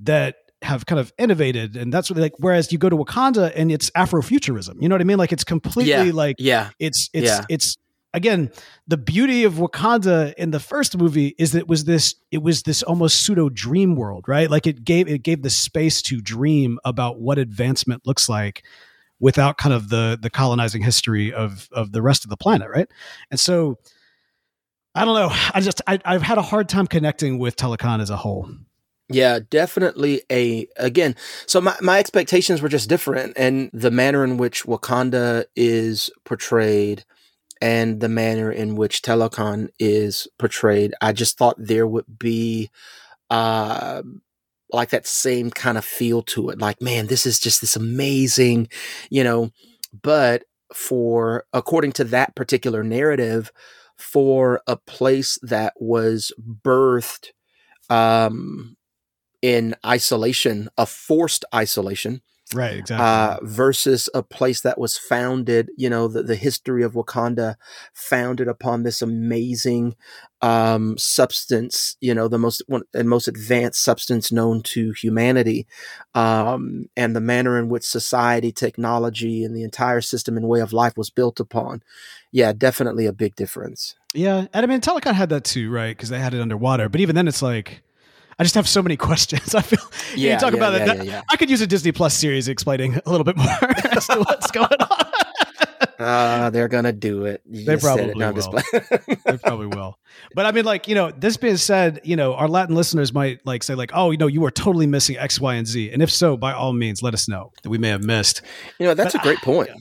that have kind of innovated and that's what like whereas you go to Wakanda and it's Afrofuturism. You know what I mean? Like it's completely yeah, like yeah. it's it's yeah. it's again the beauty of Wakanda in the first movie is that it was this it was this almost pseudo dream world, right? Like it gave it gave the space to dream about what advancement looks like without kind of the the colonizing history of of the rest of the planet, right? And so I don't know. I just I, I've had a hard time connecting with Talokan as a whole. Yeah, definitely a again. So my, my expectations were just different and the manner in which Wakanda is portrayed and the manner in which Talokan is portrayed, I just thought there would be uh like that same kind of feel to it. Like, man, this is just this amazing, you know, but for according to that particular narrative, for a place that was birthed um in isolation, a forced isolation. Right, exactly. Uh, versus a place that was founded, you know, the, the history of Wakanda founded upon this amazing um, substance, you know, the most one, and most advanced substance known to humanity, um, and the manner in which society, technology, and the entire system and way of life was built upon. Yeah, definitely a big difference. Yeah, and I mean, Talokan had that too, right? Because they had it underwater, but even then, it's like I just have so many questions. I feel yeah, you talk yeah, about yeah, that. Yeah, I could use a Disney Plus series explaining a little bit more as to what's going on. uh, they're gonna do it. You they probably it. Will. they probably will. But I mean, like you know, this being said, you know, our Latin listeners might like say like, oh, you know, you are totally missing X, Y, and Z, and if so, by all means, let us know that we may have missed. You know, that's but, a great point. Uh,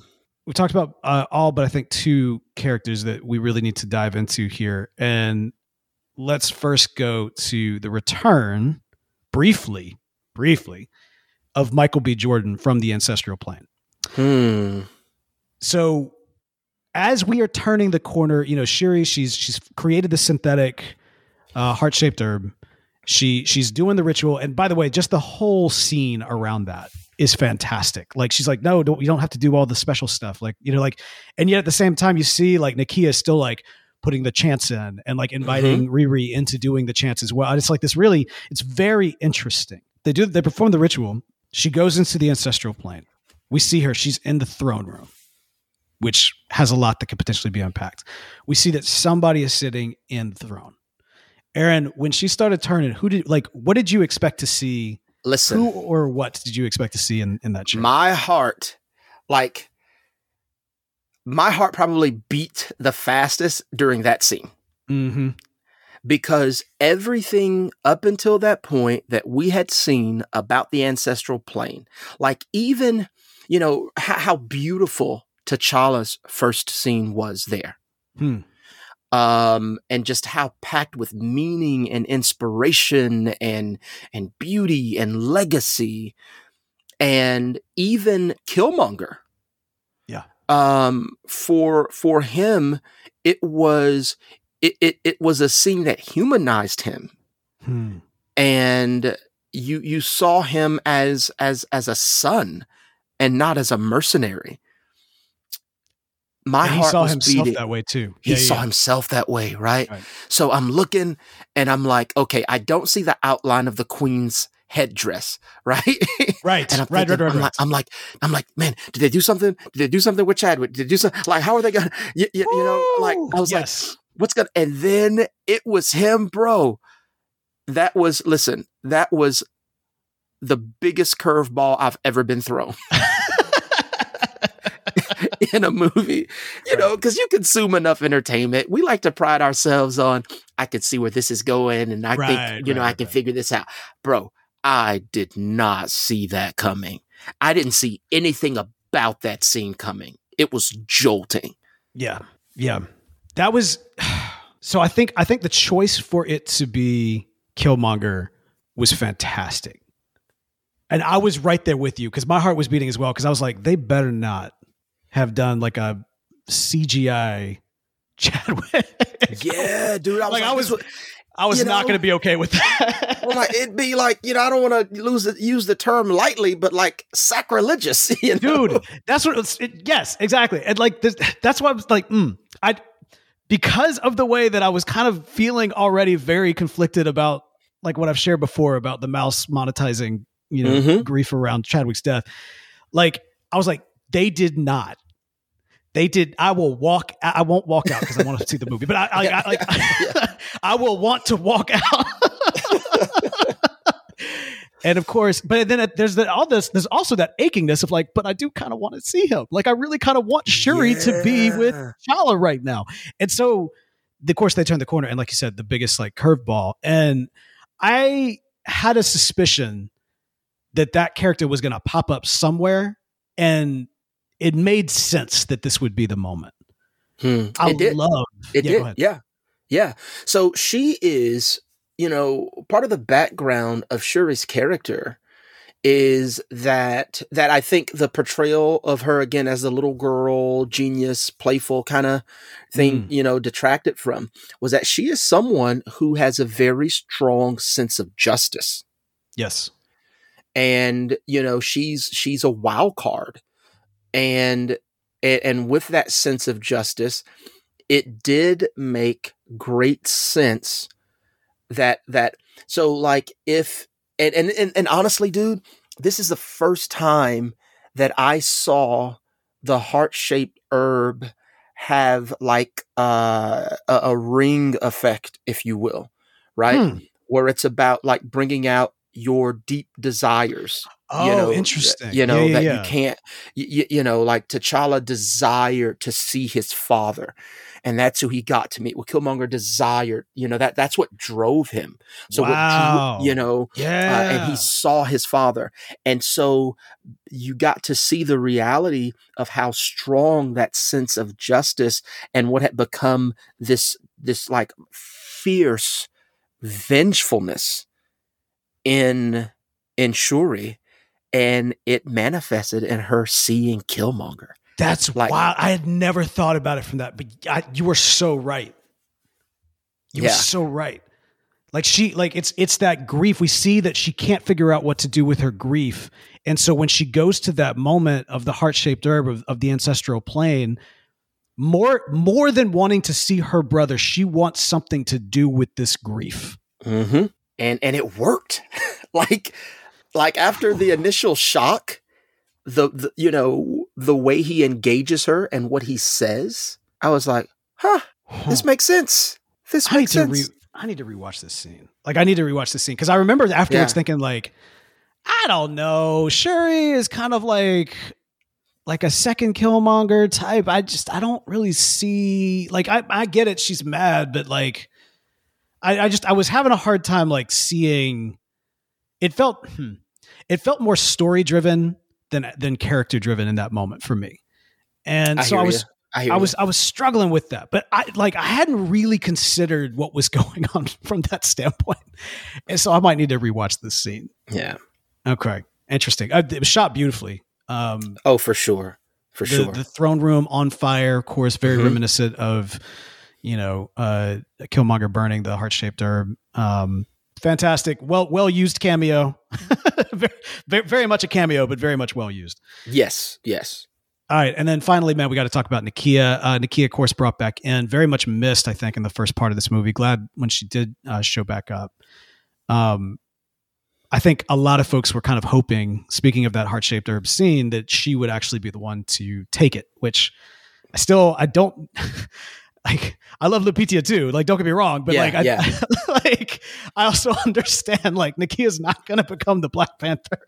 we talked about uh, all, but I think two characters that we really need to dive into here, and let's first go to the return briefly, briefly of Michael B. Jordan from the ancestral plane. Hmm. So as we are turning the corner, you know, Shuri, she's she's created the synthetic uh, heart shaped herb. She she's doing the ritual, and by the way, just the whole scene around that is fantastic. Like she's like, no, don't you don't have to do all the special stuff. Like you know, like, and yet at the same time, you see like Nakia is still like putting the chants in and like inviting mm-hmm. Riri into doing the chants as well. It's like this really, it's very interesting. They do they perform the ritual. She goes into the ancestral plane. We see her. She's in the throne room which has a lot that could potentially be unpacked. We see that somebody is sitting in the throne. Aaron, when she started turning, who did like what did you expect to see? Listen, who or what did you expect to see in, in that chair? My heart, like my heart probably beat the fastest during that scene. Mm-hmm. Because everything up until that point that we had seen about the ancestral plane, like even, you know, how, how beautiful T'Challa's first scene was there. Hmm. Um, and just how packed with meaning and inspiration and and beauty and legacy, and even Killmonger. Um, for for him, it was it it, it was a scene that humanized him, hmm. and you you saw him as as as a son and not as a mercenary my and heart saw was himself beating. that way too. He Yeah, saw yeah. himself that way, right? Right. So I'm looking and I'm like, okay, I don't see the outline of the queen's headdress, right? Right, and I'm right, thinking, right, right, I'm, right. Like, I'm like, I'm like, man, did they do something? Did they do something with Chadwick? Did they do something? Like, how are they gonna, you, you, you know, like, I was like, what's gonna, and then it was him, bro. That was, listen, that was the biggest curveball I've ever been thrown. in a movie, you know, because you consume enough entertainment. We like to pride ourselves on, I can see where this is going and I Right, think, you know, right, I can right. figure this out. Bro, I did not see that coming. I didn't see anything about that scene coming. It was jolting. Yeah. Yeah. That was so I think I think the choice for it to be Killmonger was fantastic. And I was right there with you because my heart was beating as well because I was like, they better not have done like a CGI Chadwick. Yeah, dude. I was Like, like, I was- I was You not going to be okay with that. Well, like it'd be like you know I don't want to lose the, use the term lightly, but like sacrilegious, you know? dude that's what it's it, yes exactly and like this, that's why i was like mm, i because of the way that i was kind of feeling already very conflicted about like what i've shared before about the mouse monetizing you know Mhm. grief around chadwick's death like i was like they did not they did i will walk i I won't walk out because i want to see the movie but i, I, I like I will want to walk out and of course, but then there's the, all this. There's also that achingness of like, but I do kind of want to see him. Like, I really kind of want Shuri to be with Yeah. Chala right now. And so, of course, they turned the corner, and like you said, the biggest like curveball. And I had a suspicion that that character was going to pop up somewhere, and it made sense that this would be the moment. Hmm. I it did. love It Yeah, did. Yeah. Yeah. So she is, you know, part of the background of Shuri's character is that that I think the portrayal of her again as the little girl, genius, playful kind of thing, Mm. you know, detracted from was that she is someone who has a very strong sense of justice. yes, and you know she's she's a wild card and and, with that sense of justice it did make great sense that that so like if and and and, and honestly dude this is the first time that i saw the heart-shaped herb have like uh, a, a ring effect if you will right Hmm. where it's about like bringing out your deep desires. Oh, you know, interesting. You know Yeah, that yeah. you can't. You, you know, like T'Challa desired to see his father, and that's who he got to meet. Well, Killmonger desired. You know that that's what drove him. So Wow. drew, you know, Yeah. uh, and he saw his father, and so you got to see the reality of how strong that sense of justice and what had become this this like fierce vengefulness in in Shuri and it manifested in her seeing Killmonger. That's like, wild. I had never thought about it from that, but I, you were so right. You yeah. were so right. Like she, like it's it's that grief. We see that she can't figure out what to do with her grief, and so when she goes to that moment of the heart shaped herb of, of the ancestral plane, more more than wanting to see her brother, she wants something to do with this grief. Mm-hmm. And and it worked. like like after the initial shock, the, the you know the way he engages her and what he says, I was like, huh, this makes sense. This I makes sense. Re- I need to rewatch this scene. Like I need to rewatch this scene because I remember afterwards yeah. thinking like, I don't know, Shuri is kind of like like a second Killmonger type. I just I don't really see like I I get it. She's mad, but like I I just I was having a hard time like seeing. It felt hmm, it felt more story driven than than character driven in that moment for me, and I so I was. You. I, I was I was struggling with that, but I like I hadn't really considered what was going on from that standpoint, and so I might need to rewatch this scene. Yeah. Okay. Interesting. Uh, it was shot beautifully. Um, oh, for sure, for the, sure. The throne room on fire, of course, very mm-hmm. reminiscent of you know uh, Killmonger burning the heart shaped herb. Um, fantastic, well well used cameo. very, very much a cameo, but very much well used. Yes, yes. All right, and then finally, man, we got to talk about Nakia. Uh, Nakia, of course, brought back in, very much missed, I think, in the first part of this movie. Glad when she did uh, show back up. Um, I think a lot of folks were kind of hoping, speaking of that heart shaped herb scene, that she would actually be the one to take it. Which I still, I don't. like I love Lupita too. Like, don't get me wrong, but yeah, like, I, yeah. like I also understand like is not going to become the Black Panther.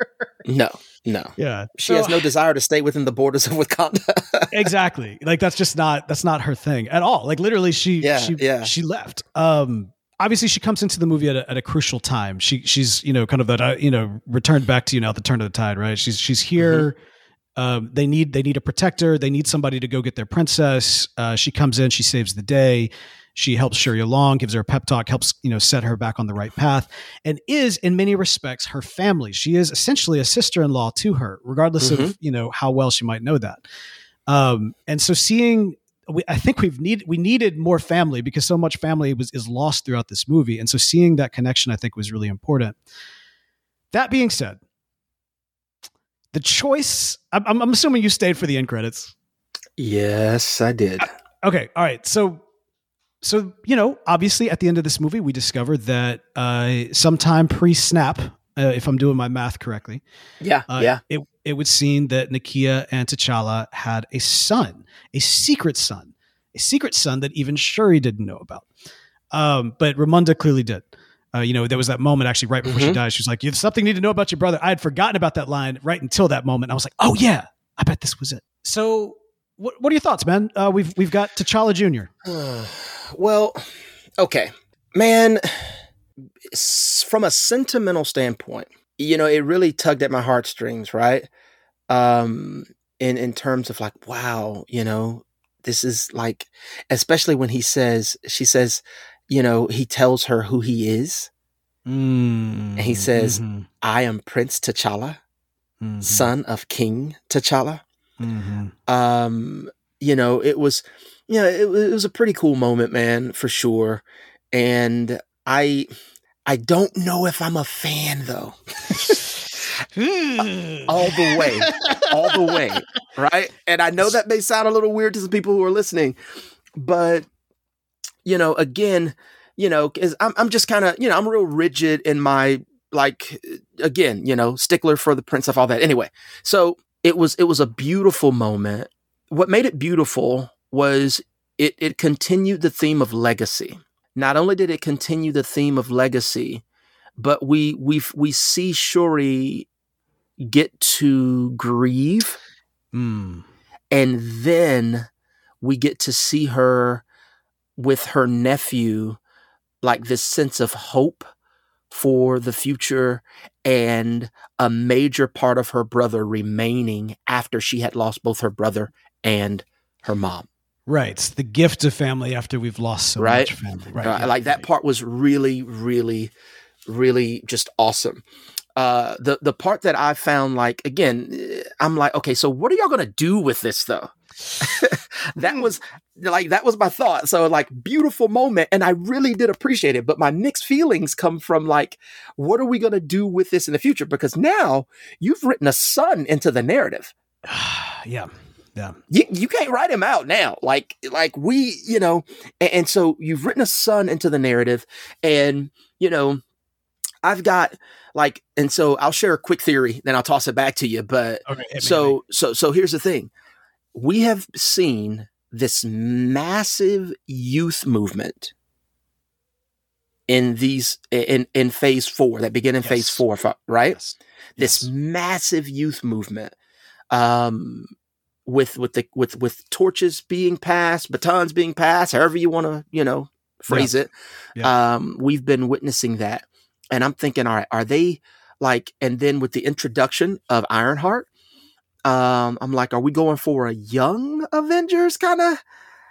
no, no. Yeah, she so, has no desire to stay within the borders of Wakanda. exactly. Like that's just not that's not her thing at all. Like literally, she yeah, she yeah. she left. Um, obviously she comes into the movie at a, at a crucial time. She she's you know kind of that uh, you know returned back to you now at the turn of the tide, right? She's she's here. Mm-hmm um, they need they need a protector. They need somebody to go get their princess. Uh, she comes in, she saves the day. She helps Shuri along, gives her a pep talk, helps you know set her back on the right path, and is in many respects her family. She is essentially a sister-in-law to her, regardless mm-hmm. of you know how well she might know that. Um, and so seeing, we, I think we've need we needed more family because so much family was is lost throughout this movie, and so seeing that connection, I think, was really important. That being said, the choice. I'm, I'm assuming you stayed for the end credits. Yes, I did. Uh, okay, all right. So, so you know, obviously, at the end of this movie, we discovered that uh, sometime pre-snap, uh, if I'm doing my math correctly, yeah, uh, yeah, it it would seem that Nakia and T'Challa had a son, a secret son, a secret son that even Shuri didn't know about. Um, but Ramonda clearly did. Uh, you know, there was that moment actually right before mm-hmm. she died. She was like, "You have something you need to know about your brother." I had forgotten about that line right until that moment. I was like, "Oh yeah, I bet this was it." So, what what are your thoughts, man? Uh, we've we've got T'Challa Jr. well, okay, man. From a sentimental standpoint, you know, it really tugged at my heartstrings, right? Um, in in terms of like, wow, you know, this is like, especially when he says, she says, you know, he tells her who he is. Mm, and he says, mm-hmm. I am Prince T'Challa, mm-hmm. son of King T'Challa. Mm-hmm. Um, you know, it was, you know, it, it was a pretty cool moment, man, for sure. And I, I don't know if I'm a fan though. all the way, all the way, right? And I know that may sound a little weird to some people who are listening, but you know, again, you know, cause I'm, I'm just kind of, you know, I'm real rigid in my, like, again, you know, stickler for the prince of all that. Anyway, so it was, it was a beautiful moment. What made it beautiful was it, it continued the theme of legacy. Not only did it continue the theme of legacy, but we, we, we see Shuri get to grieve. Mm. And then we get to see her with her nephew like this sense of hope for the future and a major part of her brother remaining after she had lost both her brother and her mom. Right. It's the gift of family after we've lost so Right. much family. Right. Uh, yeah, like that part was really, really, really just awesome. Uh, the the part that I found like again, eh, I'm like, okay, so what are y'all gonna do with this though? that hmm. was like that was my thought. So like beautiful moment, and I really did appreciate it. But my mixed feelings come from like, what are we gonna do with this in the future? Because now you've written a son into the narrative yeah. Yeah. you, you can't write him out now. Like, like we, you know, and, and so you've written a son into the narrative and, you know, I've got like, and so I'll share a quick theory, then I'll toss it back to you. But Okay. hit me, hit me. so, so, so here's the thing. We have seen this massive youth movement in these, in, in phase four, that begin in phase four, right? Yes. this Yes. massive youth movement um with with the with with torches being passed batons being passed however you want to you know phrase it um we've been witnessing that and i'm thinking all right are they like and then with the introduction of ironheart um i'm like are we going for a young avengers kind of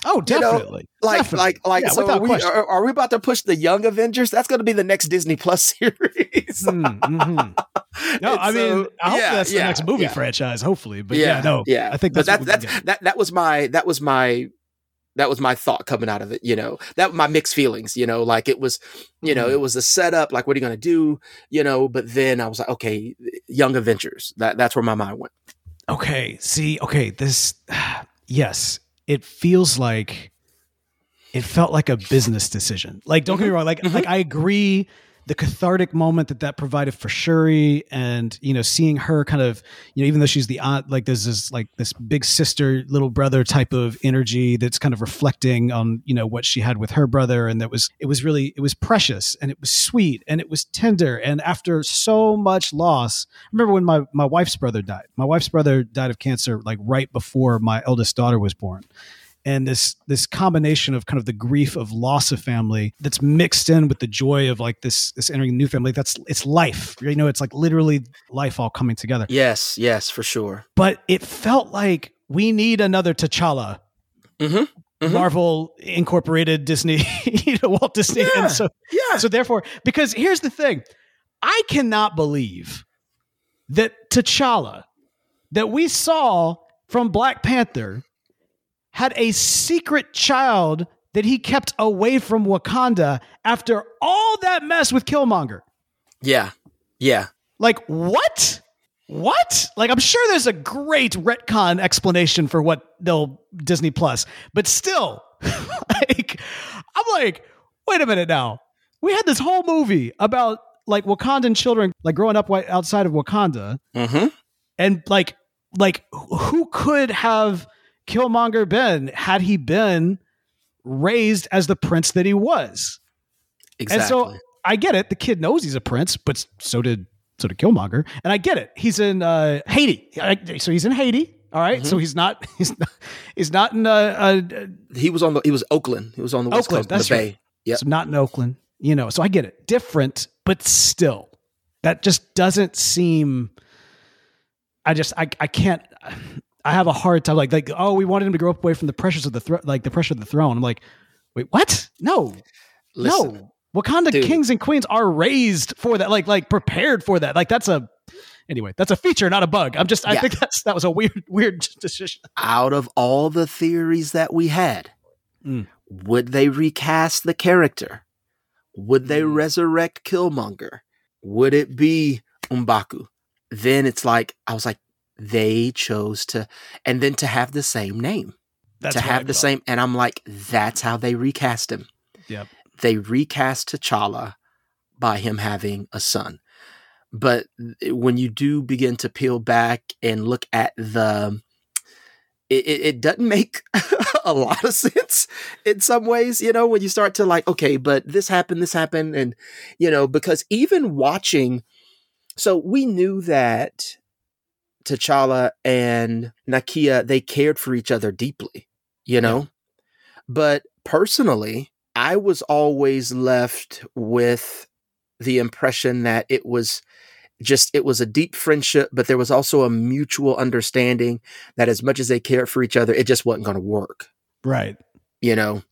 Oh, you know, definitely. like Definitely. like like Yeah, so are we, are, are we about to push the young avengers that's going to be the next disney plus series Mm, mhm. No, And I mean, I hope yeah, that's the yeah, next movie franchise. Hopefully, but yeah, no, yeah. I think that's that, that's that that was my that was my that was my thought coming out of it. You know, that my mixed feelings. You know, like it was, you know, Mhm. it was a setup. Like, what are you gonna do? You know, but then I was like, okay, Young Avengers. That that's where my mind went. Okay, see, okay, this, yes, it feels like it felt like a business decision. Like, don't get me wrong, like, Mhm. like I agree. The cathartic moment that that provided for Shuri, and you know, seeing her kind of, you know, even though she's the aunt, like there's this like this big sister, little brother type of energy that's kind of reflecting on you know what she had with her brother, and that was it was really it was precious and it was sweet and it was tender, and after so much loss, I remember when my my wife's brother died. My wife's brother died of cancer like right before my eldest daughter was born. And this this combination of kind of the grief of loss of family that's mixed in with the joy of like this this entering a new family. That's it's life. You know, it's like literally life all coming together. Yes, yes, for sure. But it felt like we need another T'Challa. Mhm, mhm. Marvel Incorporated Disney, you know, Walt Disney. Yeah. And so Yeah, so therefore, because here's the thing, I cannot believe that T'Challa that we saw from Black Panther had a secret child that he kept away from Wakanda after all that mess with Killmonger. yeah, yeah. Like what? What? Like I'm sure there's a great retcon explanation for what they'll Disney Plus, but still, like I'm like, wait a minute now. We had this whole movie about like Wakandan children like growing up white outside of Wakanda, hmm and like like who could have Killmonger been had he been raised as the prince that he was? Exactly. And so I get it. The kid knows he's a prince, but so did so did Killmonger. And I get it. He's in uh, Haiti. So he's in Haiti. All right? So he's not he's not he's not in uh, uh he was on the he was Oakland. He was on the west Oakland, coast that's the right. Bay. Yep. so not in Oakland. You know, so I get it. Different, but still, that just doesn't seem. I just I I can't. I have a hard time like like oh we wanted him to grow up away from the pressures of the thro- like the pressure of the throne. I'm like, wait, what? No, Listen, no. Wakanda dude. kings and queens are raised for that, like like prepared for that. Like that's a anyway. That's a feature, not a bug. I'm just. I Yeah. think that's that was a weird weird decision. out of all the theories that we had, Mm. would they recast the character? Would they Mm. resurrect Killmonger? Would it be Mbaku? Then it's like I was like, they chose to, and then to have the same name, That's to have the same, and I'm like, that's how they recast him. Yep. They recast T'Challa by him having a son. But when you do begin to peel back and look at the it, it, it doesn't make a lot of sense in some ways, you know, when you start to like, okay, but this happened, this happened, and you know, because even watching, so we knew that T'Challa and Nakia they cared for each other deeply, you know, but personally, I was always left with the impression that it was just it was a deep friendship but there was also a mutual understanding that as much as they cared for each other it just wasn't going to work. Right. You know,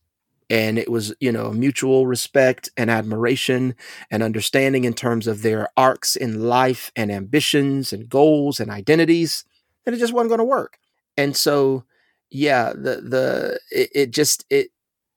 and it was you know mutual respect and admiration and understanding in terms of their arcs in life and ambitions and goals and identities and it just wasn't going to work. And so yeah the the it, it just it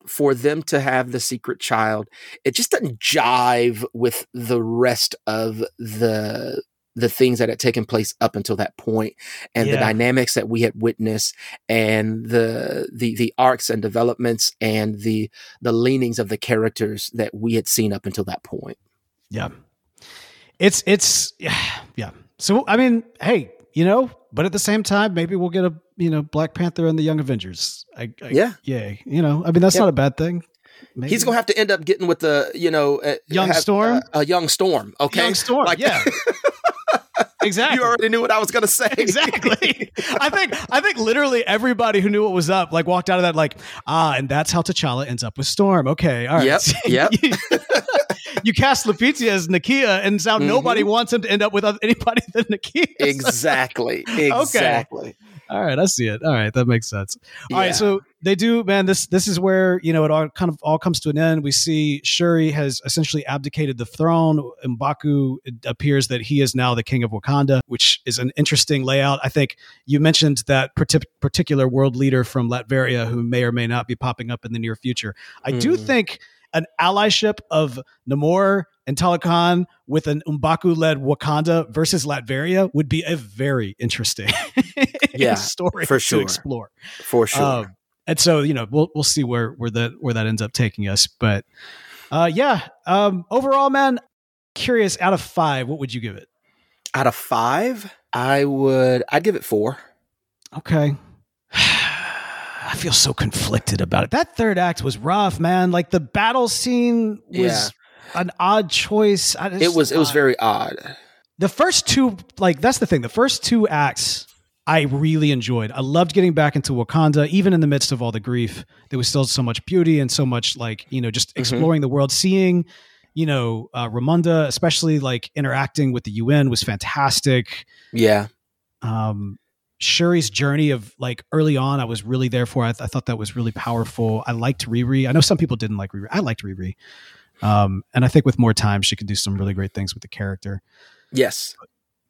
for them to have the secret child it just doesn't jive with the rest of the the things that had taken place up until that point and Yeah. the dynamics that we had witnessed and the the the arcs and developments and the the leanings of the characters that we had seen up until that point Yeah. It's it's yeah, yeah. So I mean, hey, you know, but at the same time, maybe we'll get a you know Black Panther and the Young Avengers. I, I Yeah. yeah. You know, I mean that's Yeah. not a bad thing. Maybe. he's gonna have to end up getting with the you know uh, Young have, Storm? uh, a young storm okay Young Storm. Like- yeah. exactly. you already knew what i was gonna say exactly. I think I think literally everybody who knew what was up like walked out of that like ah, and that's how T'Challa ends up with Storm. Okay, all right. Yep, yep. you, cast Lupita as Nakia, and now Mhm. nobody wants him to end up with anybody than Nakia. exactly exactly All right, I see it. All right, that makes sense. All right, Yeah. so they do, man. This this is where you know it all kind of all comes to an end. We see Shuri has essentially abdicated the throne. Mbaku it appears that he is now the king of Wakanda, which is an interesting layout. I think you mentioned that partic- particular world leader from Latveria who may or may not be popping up in the near future. I do Mhm. think an allyship of Namor and Talokan with an Mbaku led Wakanda versus Latveria would be a very interesting Yeah, story for to sure. explore. for sure Um, and so you know we'll we'll see where where that where that ends up taking us. But uh, yeah, um, overall, man, curious. Out of five, what would you give it? out of five i would i'd give it four Okay. I feel so conflicted about it. That third act was rough, man. Like the battle scene was an odd choice. I it was it was uh, very odd the first two like that's the thing the first two acts i really enjoyed i loved getting back into wakanda even in the midst of all the grief there was still so much beauty and so much like you know just Mhm. exploring the world seeing you know uh, Ramonda especially like interacting with the un was fantastic yeah um Shuri's journey of like early on, I was really there for. I, th- I thought that was really powerful. I liked Riri. I know some people didn't like Riri. I liked Riri. Um, and I think with more time, she can do some really great things with the character yes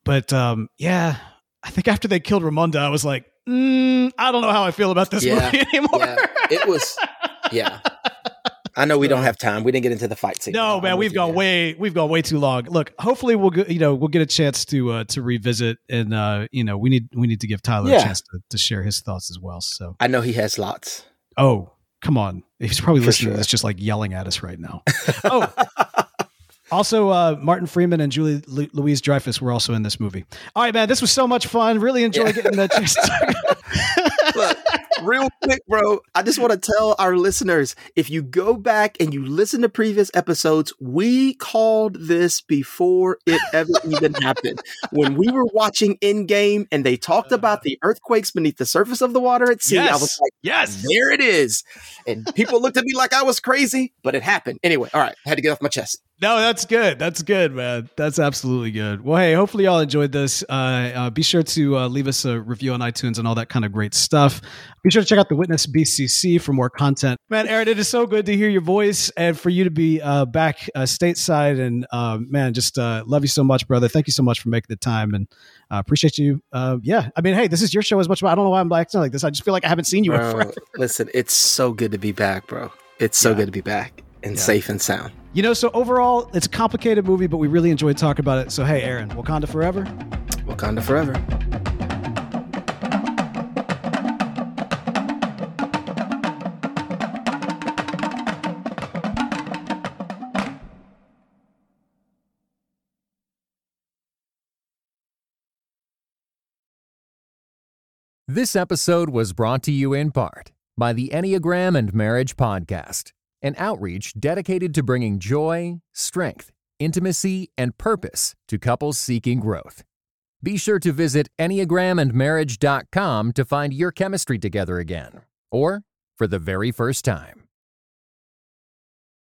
but um, yeah, I think after they killed Ramonda, I was like, mm, I don't know how I feel about this Yeah, movie anymore. yeah it was yeah i know we don't have time we didn't get into the fight scene no, man, we've gone way we've gone way too long. Look, hopefully we'll get, you know we'll get a chance to uh, to revisit, and uh, you know we need we need to give Tyler a chance to, to share his thoughts as well. So, i know he has lots oh come on, he's probably For listening sure. to this, just like yelling at us right now. oh. Also, uh, Martin Freeman and Julie Lu- Louise Dreyfus were also in this movie. All right, man, this was so much fun. Really enjoy Yeah. getting that chance. Look, real quick, bro. I just want to tell our listeners if you go back and you listen to previous episodes, we called this before it ever even happened. When we were watching Endgame and they talked about the earthquakes beneath the surface of the water at sea, I was like, yes. there it is. And people looked at me like I was crazy, but it happened. Anyway, all right, I had to get off my chest. No, that's good. That's good, man. That's absolutely good. Well, hey, hopefully y'all enjoyed this. Uh, uh, be sure to uh, leave us a review on iTunes and all that kind of great stuff. Be sure to check out the Witness BCC for more content. Man, Aaron, it is so good to hear your voice and for you to be uh, back uh, stateside. And uh, man, just uh, love you so much, brother. Thank you so much for making the time and uh, appreciate you. Uh, yeah, I mean, hey, this is your show as much. I don't know why I'm acting like this. I just feel like I haven't seen you in Bro, forever. listen, it's so good to be back, bro. It's so Yeah. good to be back and Yeah. safe and sound. You know, so overall, it's a complicated movie, but we really enjoyed talking about it. So, hey, Aaron, Wakanda forever. Wakanda forever. This episode was brought to you in part by the Enneagram and Marriage Podcast, an outreach dedicated to bringing joy, strength, intimacy, and purpose to couples seeking growth. Be sure to visit EnneagramandMarriage.com to find your chemistry together again, or for the very first time.